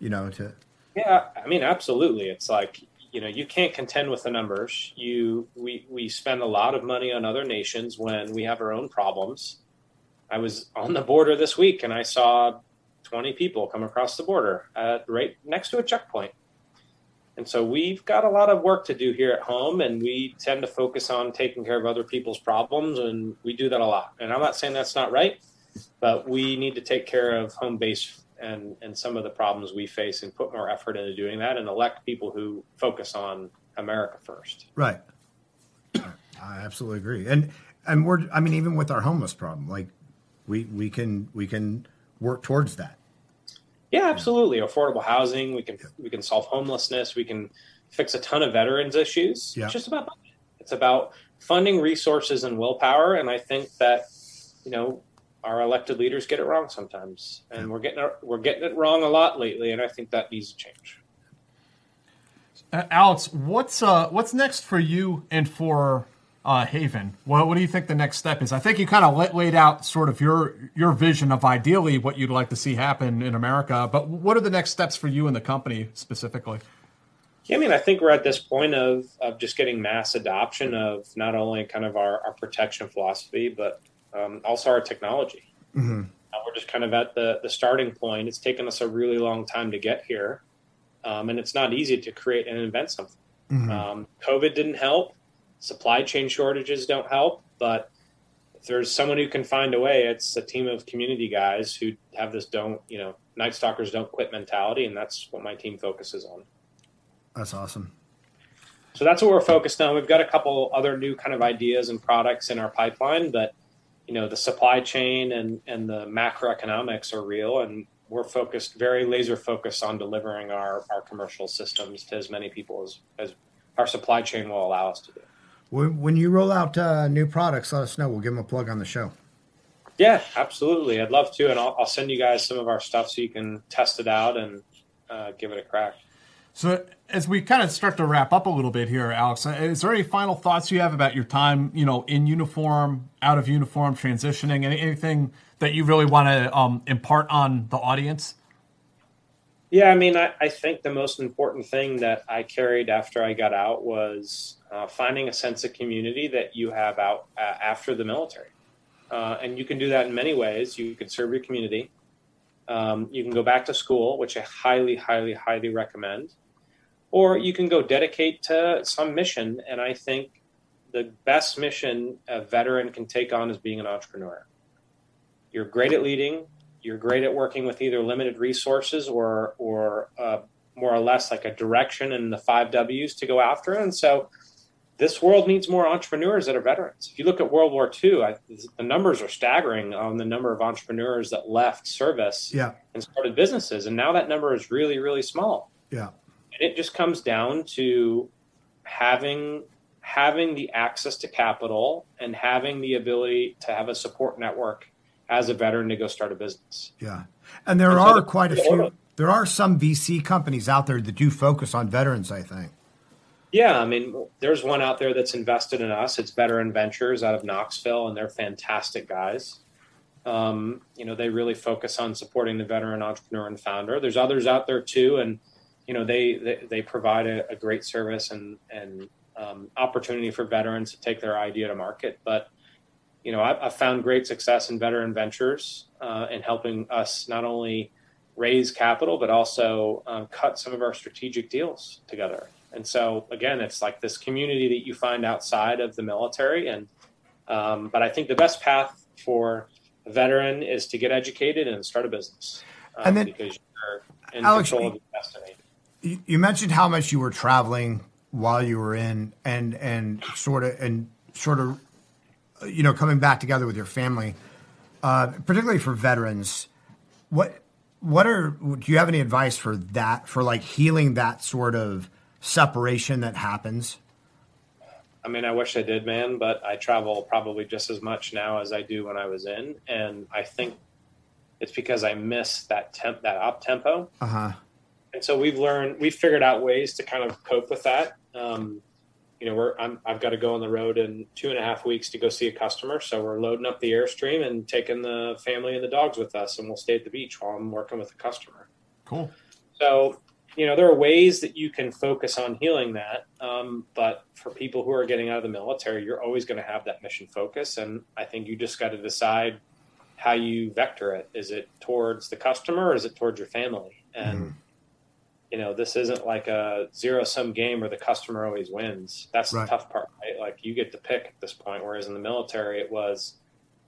You know, to Yeah, I mean, absolutely. It's like you know you can't contend with the numbers. You we we spend a lot of money on other nations when we have our own problems. I was on the border this week and I saw 20 people come across the border at, right next to a checkpoint. And so we've got a lot of work to do here at home, and we tend to focus on taking care of other people's problems, and we do that a lot. And I'm not saying that's not right, but we need to take care of home base and, and some of the problems we face and put more effort into doing that and elect people who focus on America first. Right. I absolutely agree. And and we're I mean even with our homeless problem, like we we can we can work towards that. Yeah, absolutely. Affordable housing. We can we can solve homelessness. We can fix a ton of veterans issues. Yeah. It's just about budget. It's about funding resources and willpower. And I think that you know our elected leaders get it wrong sometimes, and we're getting it, we're getting it wrong a lot lately. And I think that needs to change. Uh, Alex, what's uh, what's next for you and for uh, Haven? What, what do you think the next step is? I think you kind of laid out sort of your your vision of ideally what you'd like to see happen in America. But what are the next steps for you and the company specifically? Yeah, I mean, I think we're at this point of, of just getting mass adoption of not only kind of our, our protection philosophy, but um, also our technology. Mm-hmm. Uh, we're just kind of at the, the starting point. It's taken us a really long time to get here, um, and it's not easy to create and invent something. Mhm. Um, COVID didn't help. Supply chain shortages don't help. But if there's someone who can find a way, it's a team of community guys who have this don't, you know, Night Stalkers don't quit mentality. And that's what my team focuses on. That's awesome. So that's what we're focused on. We've got a couple other new kind of ideas and products in our pipeline, but you know the supply chain and and the macroeconomics are real, and we're focused very laser focused on delivering our our commercial systems to as many people as as our supply chain will allow us to do. When, when you roll out uh, new products, let us know. We'll give them a plug on the show. Yeah, absolutely. I'd love to, and I'll, I'll send you guys some of our stuff so you can test it out and uh, give it a crack. So as we kind of start to wrap up a little bit here, Alex, uh, is there any final thoughts you have about your time, you know, in uniform, out of uniform, transitioning, any, anything that you really want to um, impart on the audience? Yeah, I mean, I, I think the most important thing that I carried after I got out was uh, finding a sense of community that you have out uh, after the military. Uh, and you can do that in many ways. You can serve your community. Um, you can go back to school, which I highly, highly, highly recommend. Or you can go dedicate to some mission. And I think the best mission a veteran can take on is being an entrepreneur. You're great at leading, you're great at working with either limited resources or or uh, more or less like a direction and the five W's to go after. And so this world needs more entrepreneurs that are veterans. If you look at World War II, I, the numbers are staggering on the number of entrepreneurs that left service Yeah. and started businesses, and now that number is really really small. Yeah. And it just comes down to having having the access to capital and having the ability to have a support network as a veteran to go start a business. Yeah. And there And so are the- quite a few, there are some VC companies out there that do focus on veterans, I think. Yeah, I mean, there's one out there that's invested in us. It's Veteran Ventures out of Knoxville, and they're fantastic guys. Um, you know, they really focus on supporting the veteran entrepreneur and founder. There's others out there too, and you know, they they, they provide a, a great service and and um, opportunity for veterans to take their idea to market. But you know, I've, I've found great success in Veteran Ventures uh, in helping us not only raise capital but also um, cut some of our strategic deals together. And so again, it's like this community that you find outside of the military. And um, but I think the best path for a veteran is to get educated and start a business, um, And then- because you're in Alex, control of your destiny. You, you mentioned how much you were traveling while you were in, and and sort of and sort of, you know, coming back together with your family, uh, particularly for veterans. What what are do you have any advice for that for like healing that sort of separation that happens? I mean, I wish I did, man, but I travel probably just as much now as I do when I was in, and I think it's because I miss that temp, that up tempo. Uh huh. and so we've learned we've figured out ways to kind of cope with that um, you know we're I'm, i've got to go on the road in two and a half weeks to go see a customer so we're loading up the airstream and taking the family and the dogs with us and we'll stay at the beach while i'm working with the customer Cool. so you know, there are ways that you can focus on healing that. Um, but for people who are getting out of the military, you're always going to have that mission focus. And I think you just got to decide how you vector it. Is it towards the customer or is it towards your family? And, mm. you know, this isn't like a zero sum game where the customer always wins. That's right. the tough part, right? Like you get to pick at this point. Whereas in the military, it was,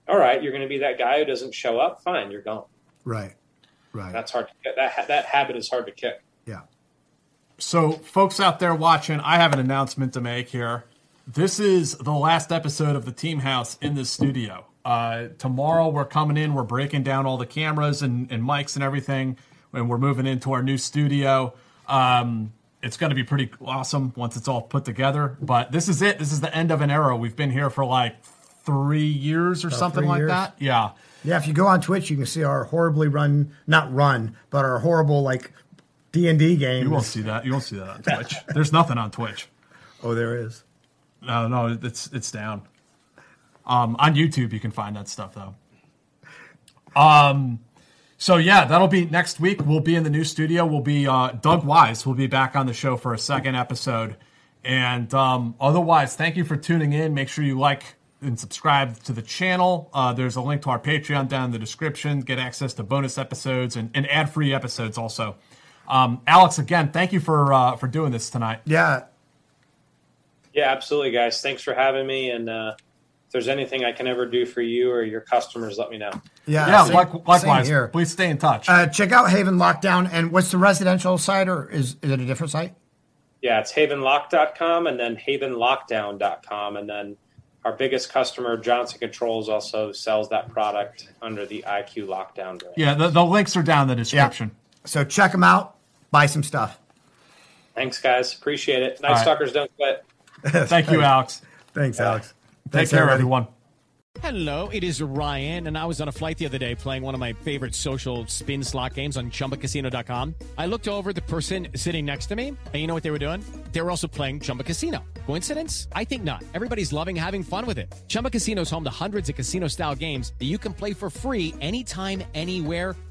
all right, you're going to be that guy who doesn't show up. Fine, you're gone. Right. Right. That's hard to get. That, that habit is hard to kick. Yeah. So, folks out there watching, I have an announcement to make here. This is the last episode of the Team House in the studio. Uh, tomorrow, we're coming in, we're breaking down all the cameras and, and mics and everything, and we're moving into our new studio. Um, it's going to be pretty awesome once it's all put together. But this is it. This is the end of an era. We've been here for like three years or About something like years. that. Yeah. Yeah. If you go on Twitch, you can see our horribly run, not run, but our horrible like D and D game. You won't see that. You won't see that on Twitch. (laughs) There's nothing on Twitch. Oh, there is. No, no, it's it's down. Um, on YouTube, you can find that stuff though. Um, so yeah, that'll be next week. We'll be in the new studio. We'll be uh, Doug Wise We'll be back on the show for a second episode. And um, otherwise, thank you for tuning in. Make sure you like and subscribe to the channel. Uh, there's a link to our Patreon down in the description. Get access to bonus episodes and, and ad free episodes also. Um, Alex, again, thank you for uh, for doing this tonight. Yeah. Yeah, absolutely, guys. Thanks for having me. And uh, if there's anything I can ever do for you or your customers, let me know. Yeah, yeah. Same, like, likewise. Here. Please stay in touch. Uh, check out Haven Lockdown. And what's the residential site, or is is it a different site? Yeah, it's havenlock.com and then havenlockdown.com. And then our biggest customer, Johnson Controls, also sells that product under the IQ Lockdown brand. Yeah, the, the links are down in the description. Yeah. So check them out buy some stuff. Thanks, guys. Appreciate it. Night right. Stalkers don't quit. (laughs) Thank you, Alex. Thanks, Alex. Thanks, Take care, everyone. Hello, it is Ryan, and I was on a flight the other day playing one of my favorite social spin slot games on chumbacasino.com. I looked over the person sitting next to me, and you know what they were doing? They were also playing Chumba Casino. Coincidence? I think not. Everybody's loving having fun with it. Chumba Casino is home to hundreds of casino style games that you can play for free anytime, anywhere,